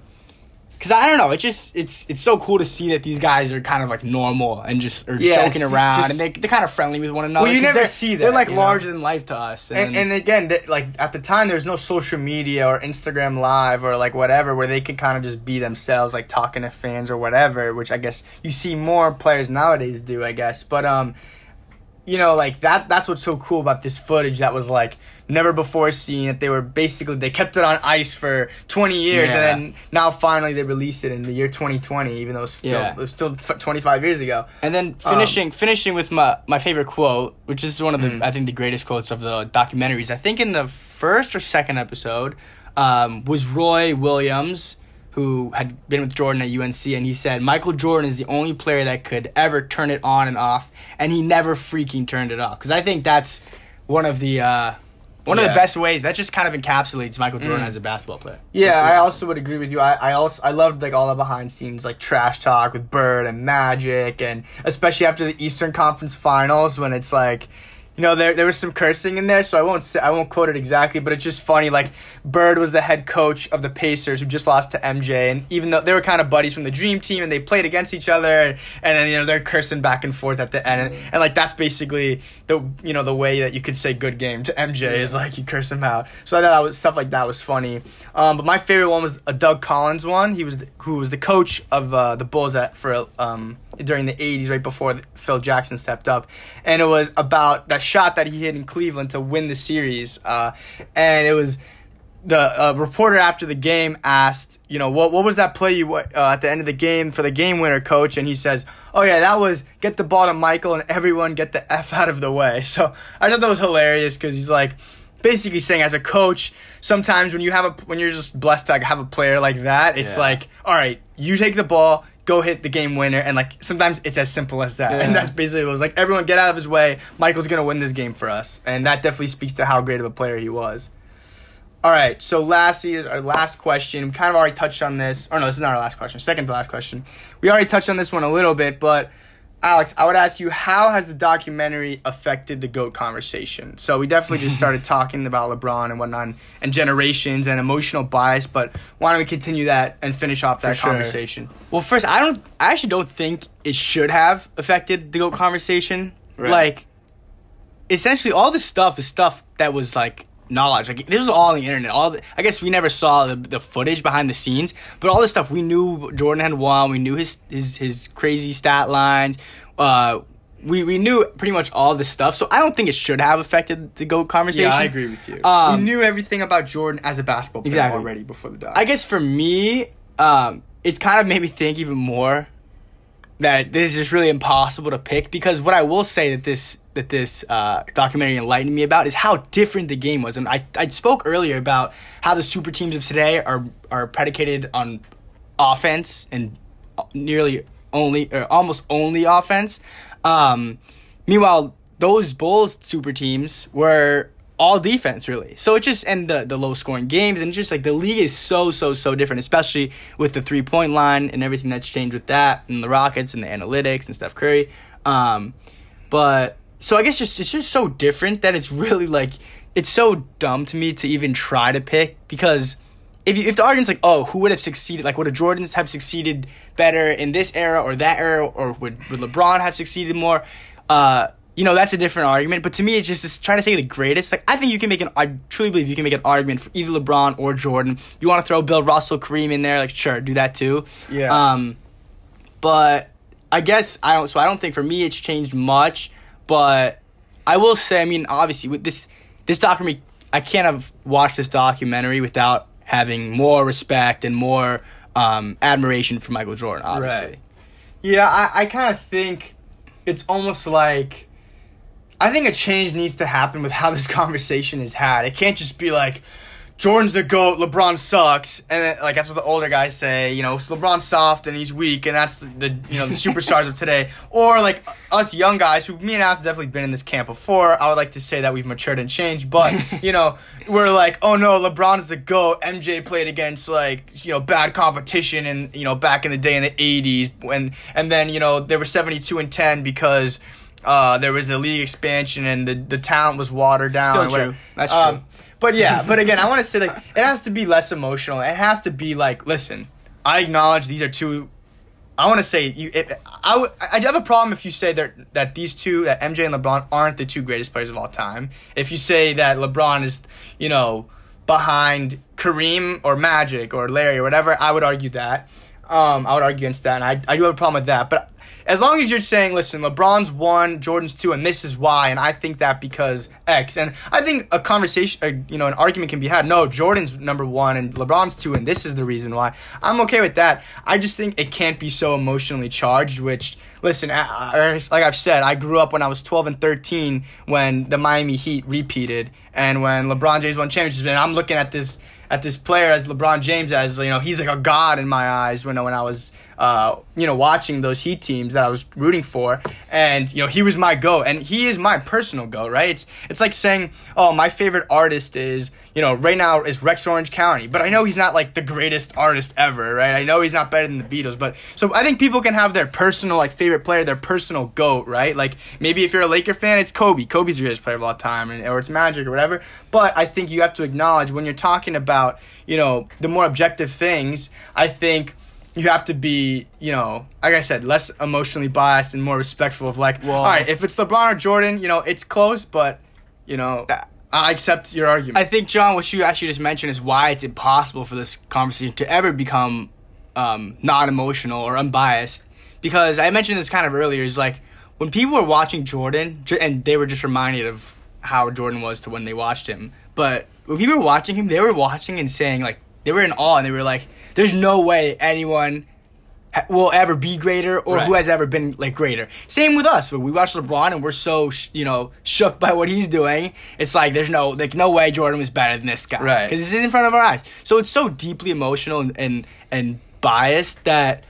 because I don't know, it just it's it's so cool to see that these guys are kind of like normal and just are Yeah, joking around just- and they they're kind of friendly with one another. Well, you never see They're like you know? larger than life to us. And, and again, th- like at the time, there's no social media or Instagram Live or like whatever where they could kind of just be themselves, like talking to fans or whatever. Which I guess you see more players nowadays do, I guess. But um, you know, like that. That's what's so cool about this footage that was like never before seen. That they were basically they kept it on ice for 20 years, Yeah. and then now finally they released it in the year 2020, even though it was, still, Yeah. it was still f- 25 years ago. And then finishing finishing with my my favorite quote, which is one of the I think the greatest quotes of the documentaries. I think in the first or second episode um, was Roy Williams, who had been with Jordan at UNC, and he said Michael Jordan is the only player that could ever turn it on and off, and he never freaking turned it off. Because I think that's one of the uh, one of the best ways. That just kind of encapsulates Michael Jordan as a basketball player. Yeah, I pretty also would agree with you. I, I also I loved like all the behind scenes like trash talk with Bird and Magic and especially after the Eastern Conference Finals when it's like you know there there was some cursing in there so I won't say, I won't quote it exactly but it's just funny like Bird was the head coach of the Pacers who just lost to MJ and even though they were kind of buddies from the Dream Team and they played against each other and then you know they're cursing back and forth at the end and, and like that's basically the you know the way that you could say good game to MJ is like you curse him out. So I thought that was stuff like that was funny. Um, but my favorite one was a Doug Collins one. He was the, who was the coach of uh, the Bulls at for um, during the 80s right before Phil Jackson stepped up. And it was about that shot that he hit in Cleveland to win the series uh, and it was the uh, reporter after the game asked, you know, what what was that play you uh, at the end of the game for the game winner, coach? And he says, oh yeah, that was get the ball to Michael and everyone get the f out of the way. So I thought that was hilarious because he's like basically saying as a coach, sometimes when you have a when you're just blessed to have a player like that, it's Yeah. like, all right, you take the ball. Go hit the game winner, and like sometimes it's as simple as that, and that's basically what it was like. Everyone get out of his way. Michael's gonna win this game for us, and that definitely speaks to how great of a player he was. All right, so lastly, is our last question. We kind of already touched on this. Or no, this is not our last question. Second to last question. We already touched on this one a little bit, but Alex, I would ask you, how has the documentary affected the GOAT conversation? So we definitely just started talking about LeBron and whatnot, and, generations and emotional bias, but why don't we continue that and finish off that sure. conversation? Well, first, I don't. I actually don't think it should have affected the goat conversation. Right. Like, essentially, all this stuff is stuff that was like knowledge. Like this was all on the internet. All the, I guess we never saw the, the footage behind the scenes, but all this stuff we knew Jordan had won. We knew his his his crazy stat lines. Uh, we we knew pretty much all this stuff. So I don't think it should have affected the goat conversation. Yeah, I agree with you. Um, we knew everything about Jordan as a basketball player Exactly. already before the doc. I guess for me, um, it's kind of made me think even more that this is just really impossible to pick because what I will say that this that this uh, documentary enlightened me about is how different the game was, and I I spoke earlier about how the super teams of today are are predicated on offense and nearly only or almost only offense. Um, meanwhile, those Bulls super teams were all defense really. So it just and the the low scoring games and just like the league is so so so different, especially with the three point line and everything that's changed with that and the Rockets and the analytics and Steph Curry. Um, but so I guess just it's just so different that it's really like it's so dumb to me to even try to pick because if you, if the argument's like oh who would have succeeded like would the Jordans have succeeded better in this era or that era or would would LeBron have succeeded more? Uh, you know that's a different argument. But to me, it's just, just trying to say the greatest. Like I think you can make an. I truly believe you can make an argument for either LeBron or Jordan. You want to throw Bill Russell, Kareem in there, like sure, do that too. Yeah. Um, but I guess I don't. So I don't think for me it's changed much. But I will say, I mean, obviously with this this documentary, I can't have watched this documentary without having more respect and more um, admiration for Michael Jordan. Obviously. Right. Yeah, I, I kind of think it's almost like I think a change needs to happen with how this conversation is had. It can't just be like Jordan's the goat, LeBron sucks, and then, like that's what the older guys say. You know, LeBron's soft and he's weak, and that's the, the you know the superstars of today. Or like us young guys, who me and Alex have definitely been in this camp before. I would like to say that we've matured and changed, but you know, we're like, oh no, LeBron's the goat. MJ played against like you know bad competition, and you know back in the day in the '80s, when and then you know they were 72 and 10 because. Uh, there was a league expansion and the, the talent was watered down. Still true. That's Um, true. But yeah, but again, I want to say like it has to be less emotional. It has to be like, listen, I acknowledge these are two. I want to say you. It, I. I have a problem if you say that that these two, that MJ and LeBron, aren't the two greatest players of all time. If you say that LeBron is, you know, behind Kareem or Magic or Larry or whatever, I would argue that. Um, I would argue against that, and I, I do have a problem with that. But as long as you're saying, listen, LeBron's one, Jordan's two, and this is why, and I think that because X, and I think a conversation, you know, an argument can be had. No, Jordan's number one, and LeBron's two, and this is the reason why. I'm okay with that. I just think it can't be so emotionally charged. Which, listen, like I've said, I grew up when I was 12 and 13 when the Miami Heat repeated, and when LeBron James won championships, and I'm looking at this at this player as LeBron James as you know he's like a god in my eyes when when I was uh, you know watching those Heat teams that I was rooting for. And you know he was my goat. And he is my personal goat right? It's it's like saying oh my favorite artist is you know right now is Rex Orange County. But I know he's not like the greatest artist ever right? I know he's not better than the Beatles. But so I think people can have their personal like favorite player their personal goat right? Like maybe if you're a Laker fan it's Kobe. Kobe's the greatest player of all time and, or it's Magic or whatever. But I think you have to acknowledge when you're talking about you know the more objective things i think you have to be you know like i said less emotionally biased and more respectful of like Well- all right if it's lebron or jordan you know it's close but you know i accept your argument I think John, what you actually just mentioned is why it's impossible for this conversation to ever become um, not emotional or unbiased. Because I mentioned this kind of earlier. Is like when people were watching Jordan, and they were just reminded of how Jordan was to when they watched him. But when people were watching him, they were watching and saying like they were in awe, and they were like, "There's no way anyone." ha- Will ever be greater, or who has ever been like greater. Same with us. We watch LeBron and we're so sh- you know shook by what he's doing, it's like there's no like no way Jordan was better than this guy, Right. Because it's in front of our eyes. So it's so deeply emotional and and, and biased that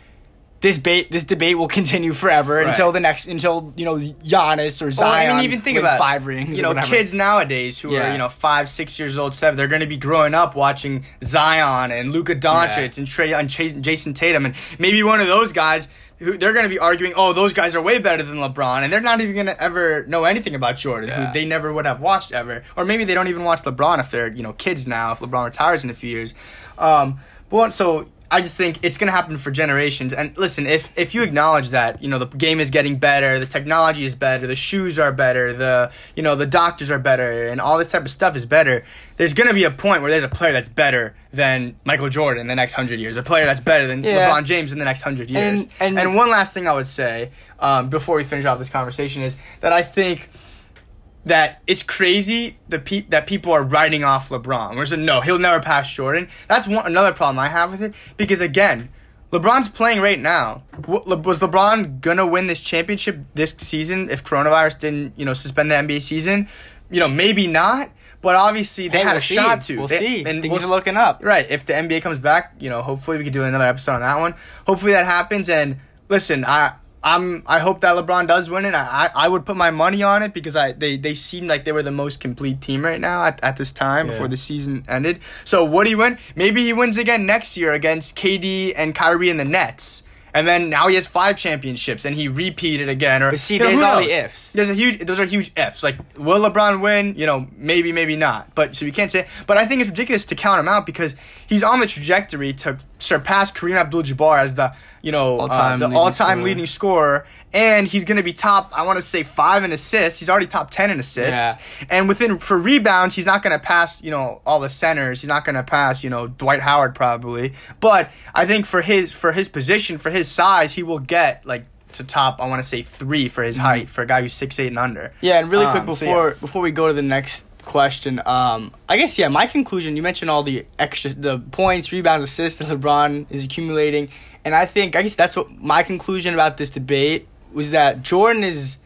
this debate this debate will continue forever Right. until the next until you know Giannis or Well, Zion I mean, even think about five rings. You know, kids nowadays who Yeah. are you know five, six years old, seven, they're going to be growing up watching Zion and Luka Doncic Yeah. and Trae and Jayson Tatum, and maybe one of those guys. Who, they're going to be arguing, oh, those guys are way better than LeBron, and they're not even going to ever know anything about Jordan, Yeah. who they never would have watched ever, or maybe they don't even watch LeBron if they're you know kids now, if LeBron retires in a few years. Um, but so I just think it's gonna happen for generations. And listen, if if you acknowledge that, you know, the game is getting better, the technology is better, the shoes are better, the you know, the doctors are better, and all this type of stuff is better, there's gonna be a point where there's a player that's better than Michael Jordan in the next hundred years, a player that's better than Yeah. LeBron James in the next hundred years. And- and- one last thing I would say, um, before we finish off this conversation is that I think that it's crazy the pe- that people are writing off LeBron. Whereas no, he'll never pass Jordan. That's one another problem I have with it because again, LeBron's playing right now. Was LeBron gonna win this championship this season if coronavirus didn't you know suspend the NBA season? You know maybe not. But obviously they Hey, had we'll a see. shot to. We'll They- see. And Things we'll are looking up. Right. If the NBA comes back, you know, hopefully we could do another episode on that one. Hopefully that happens. And listen, I I'm I hope that LeBron does win it. I I, would put my money on it because I they they seem like they were the most complete team right now at, at this time Yeah. before the season ended. So would he win? Maybe he wins again next year against KD and Kyrie and the Nets. And then now he has five championships and he repeated again. Or But see, you know, there's all the ifs. There's a huge. Those are huge ifs. Like, will LeBron win? You know, maybe, maybe not. But so you can't say. But I think it's ridiculous to count him out because he's on the trajectory to surpass Kareem Abdul-Jabbar as the you know uh, All-time the all-time scorer. leading scorer, and he's going to be top. I want to say five in assists. He's already top ten in assists. Yeah. And within for rebounds, he's not going to pass. You know all the centers. He's not going to pass. You know Dwight Howard probably. But I think for his for his position for his size, he will get like. To top, I want to say three for his height for a guy who's six eight and under. Yeah, and really quick Um, so before yeah. before we go to the next question, um, I guess yeah, my conclusion. You mentioned all the extra the points, rebounds, assists that LeBron is accumulating, and I think I guess that's what my conclusion about this debate was that Jordan is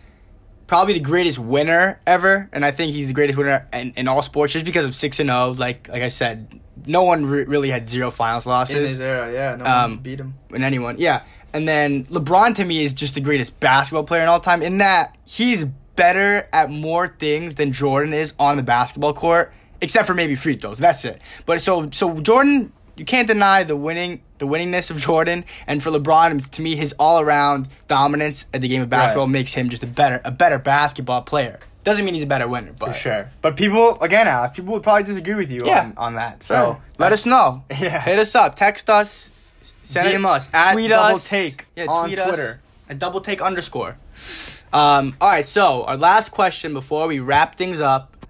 probably the greatest winner ever, and I think he's the greatest winner in, in all sports just because of six and zero. Like like I said, no one re- really had zero finals losses era, yeah, no Um, beat him. in anyone. Yeah. And then LeBron to me is just the greatest basketball player in all time in that he's better at more things than Jordan is on the basketball court, except for maybe free throws. That's it. But so so Jordan, you can't deny the winning the winningness of Jordan, and for LeBron, to me, his all around dominance at the game of basketball Right. makes him just a better a better basketball player. Doesn't mean he's a better winner, but For sure. But people, again, Alex, people would probably disagree with you Yeah. on, on that. So let us know. Yeah. Hit us up. Text us. Send DM us at tweet Double us. Take yeah, on tweet us Twitter. at double take underscore. Um, all right, so our last question before we wrap things up.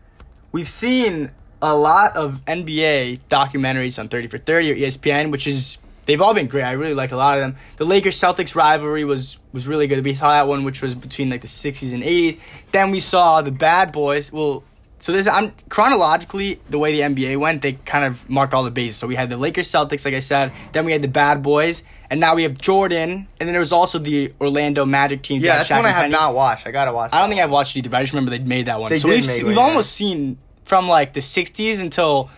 We've seen a lot of NBA documentaries on 30 for 30 or ESPN, which is they've all been great. I really like a lot of them. The Lakers Celtics rivalry was was really good. We saw that one, which was between like the 60s and 80s. Then we saw the Bad Boys. Well, so this I'm chronologically the way the NBA went, they kind of marked all the bases. So we had the Lakers Celtics, like I said. Then we had the Bad Boys, and now we have Jordan. And then there was also the Orlando Magic team. yeah, that that's Shaq one I have Penny. not watched. I gotta watch. I don't think I've watched it either, but I just remember they made that one. They so did we've make se- one, we've yeah. almost seen from like the '60s until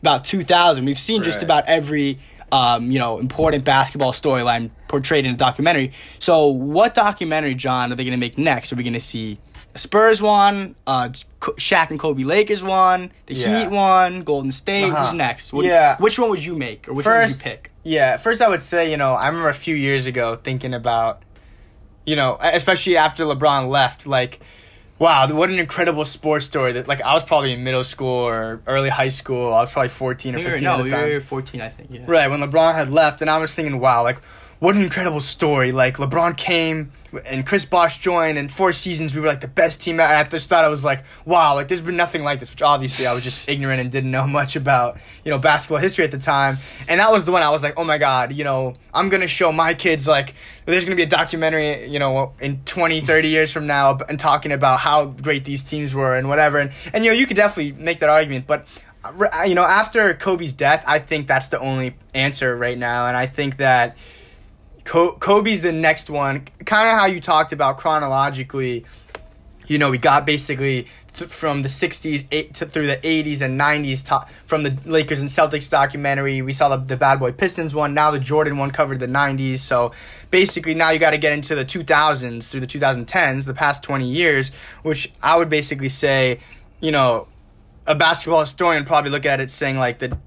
about 2000. We've seen just Right. about every um, you know important basketball storyline portrayed in a documentary. So, what documentary, John, are they going to make next? Are we going to see a Spurs one, uh, Shaq and Kobe Lakers one, the Yeah. Heat one, Golden State? Uh-huh. Who's next? What Yeah. which one would you make, or which first, one would you pick? Yeah, first I would say, you know, I remember a few years ago thinking about, you know, especially after LeBron left, like, wow, what an incredible sports story. That like I was probably in middle school or early high school. I was probably fourteen or We were- fifteen no, at the we were 14, I think. Yeah. Right, when LeBron had left, and I was thinking, wow, like, what an incredible story. Like, LeBron came, and Chris Bosh joined, and four seasons, we were, like, the best team. At the start, I was like, wow, like, there's been nothing like this, which obviously I was just ignorant and didn't know much about, you know, basketball history at the time. And that was the one I was like, oh my God, you know, I'm to show my kids, like, there's to be a documentary, you know, in 20, 30 years from now, and talking about how great these teams were and whatever. And, and you know, you could definitely make that argument, but uh, you know, after Kobe's death, I think that's the only answer right now, and I think that Kobe's the next one. Kind of how you talked about chronologically. You know, we got basically th- from the '60s eight to through the '80s and '90s. To- from the Lakers and Celtics documentary, we saw the, the Bad Boy Pistons one. Now the Jordan one covered the '90s. So basically, now you got to get into the 2000s through the 2010s, the past 20 years, which I would basically say, you know, a basketball historian probably look at it saying like the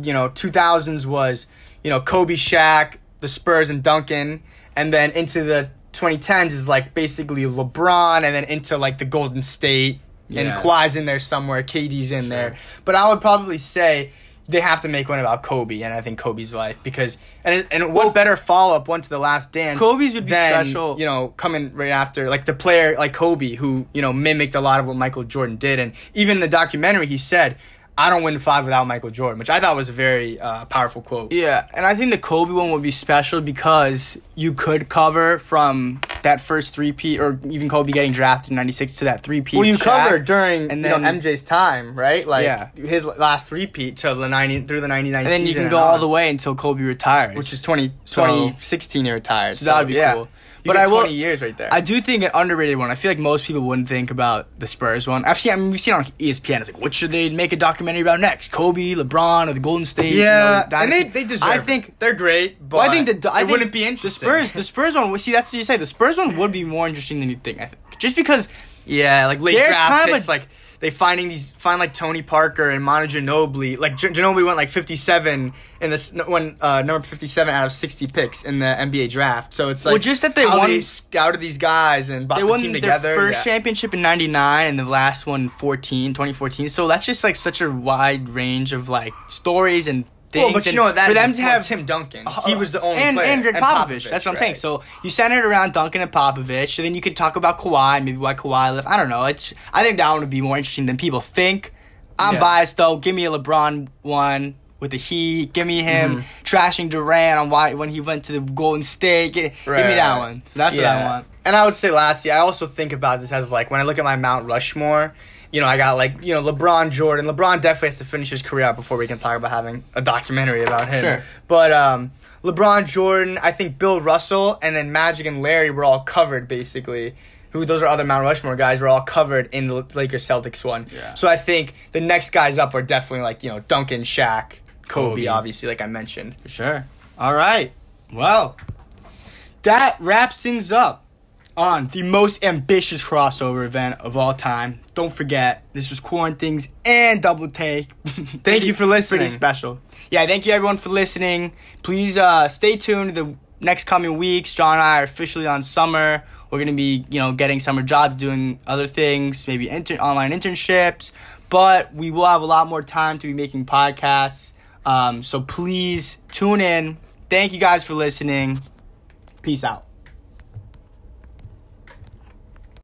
you know 2000s was you know Kobe Shaq the Spurs and Duncan and then into the 2010s is like basically LeBron and then into like the Golden State and Yeah. Kawhi's in there somewhere KD's in there but I would probably say they have to make one about Kobe and I think Kobe's life because and and what Well- better follow up one to the Last Dance Kobe's would be than, special. you know coming right after like the player like Kobe who you know mimicked a lot of what Michael Jordan did and even in the documentary he said I don't win five without Michael Jordan which I thought was a very uh, powerful quote Yeah, and I think the Kobe one would be special because you could cover from that first three-peat or even Kobe getting drafted in '96 to that three-peat. well you covered during and and then- you know MJ's time right like Yeah. his last three peat to the 90 through the 99 and then you can and go all on, the way until Kobe retires, which is 20 So- 2016 he retired So that would be yeah. cool. But I will- 20 years right there. I do think an underrated one. I feel like most people wouldn't think about the Spurs one. I've seen. I mean, we've seen on ESPN. It's like, what should they make a documentary about next? Kobe, LeBron, or the Golden State? you know, yeah, and they, they deserve I it. think. they're great, but Well, I think the I it think wouldn't be interesting. The. Spurs, the Spurs one. See, that's what you say. The Spurs one would be more interesting than you think. I think just because Yeah, like late draft kind of picks, a- like they finding these find like Tony Parker and Manu Ginobili. Like Gin- Ginobili went like fifty seven in this when uh, number fifty seven out of sixty picks in the NBA draft. So it's like Well, just that they how won- they scouted these guys and brought they the won their together. first yeah. championship in 99 and the last one 14 2014 so that's just like such a wide range of like stories and things Well, but you know what that for them to have Tim Duncan. He was the only and, player. and Gregg Popovich. That's what I'm saying. So you centered around Duncan and Popovich, and then you could talk about Kawhi, and maybe why Kawhi left. I don't know. It's I think that one would be more interesting than people think. I'm Yeah. biased though. Give me a LeBron one with the Heat. Give me him Mm-hmm. trashing Durant on why when he went to the Golden State. Gi- Give, me that one. So that's what I want. And I would say lastly, I also think about this as like when I look at my Mount Rushmore, you know, I got like, you know, LeBron Jordan. LeBron definitely has to finish his career out before we can talk about having a documentary about him. Sure. But um LeBron Jordan, I think Bill Russell and then Magic and Larry were all covered basically. Who those are other Mount Rushmore guys were all covered in the Lakers Celtics one. Yeah. So I think the next guys up are definitely like, you know, Duncan, Shaq, Kobe, Kobe. obviously, like I mentioned. For sure. All right. Well, that wraps things up on the most ambitious crossover event of all time. Don't forget, this was Quarantines and Double Take. thank you for listening. Pretty special. Yeah, thank you everyone for listening. Please uh, stay tuned the next coming weeks. John and I are officially on summer. We're gonna be, you know, getting summer jobs, doing other things, maybe inter- online internships. But we will have a lot more time to be making podcasts. Um, so please tune in. Thank you guys for listening. Peace out.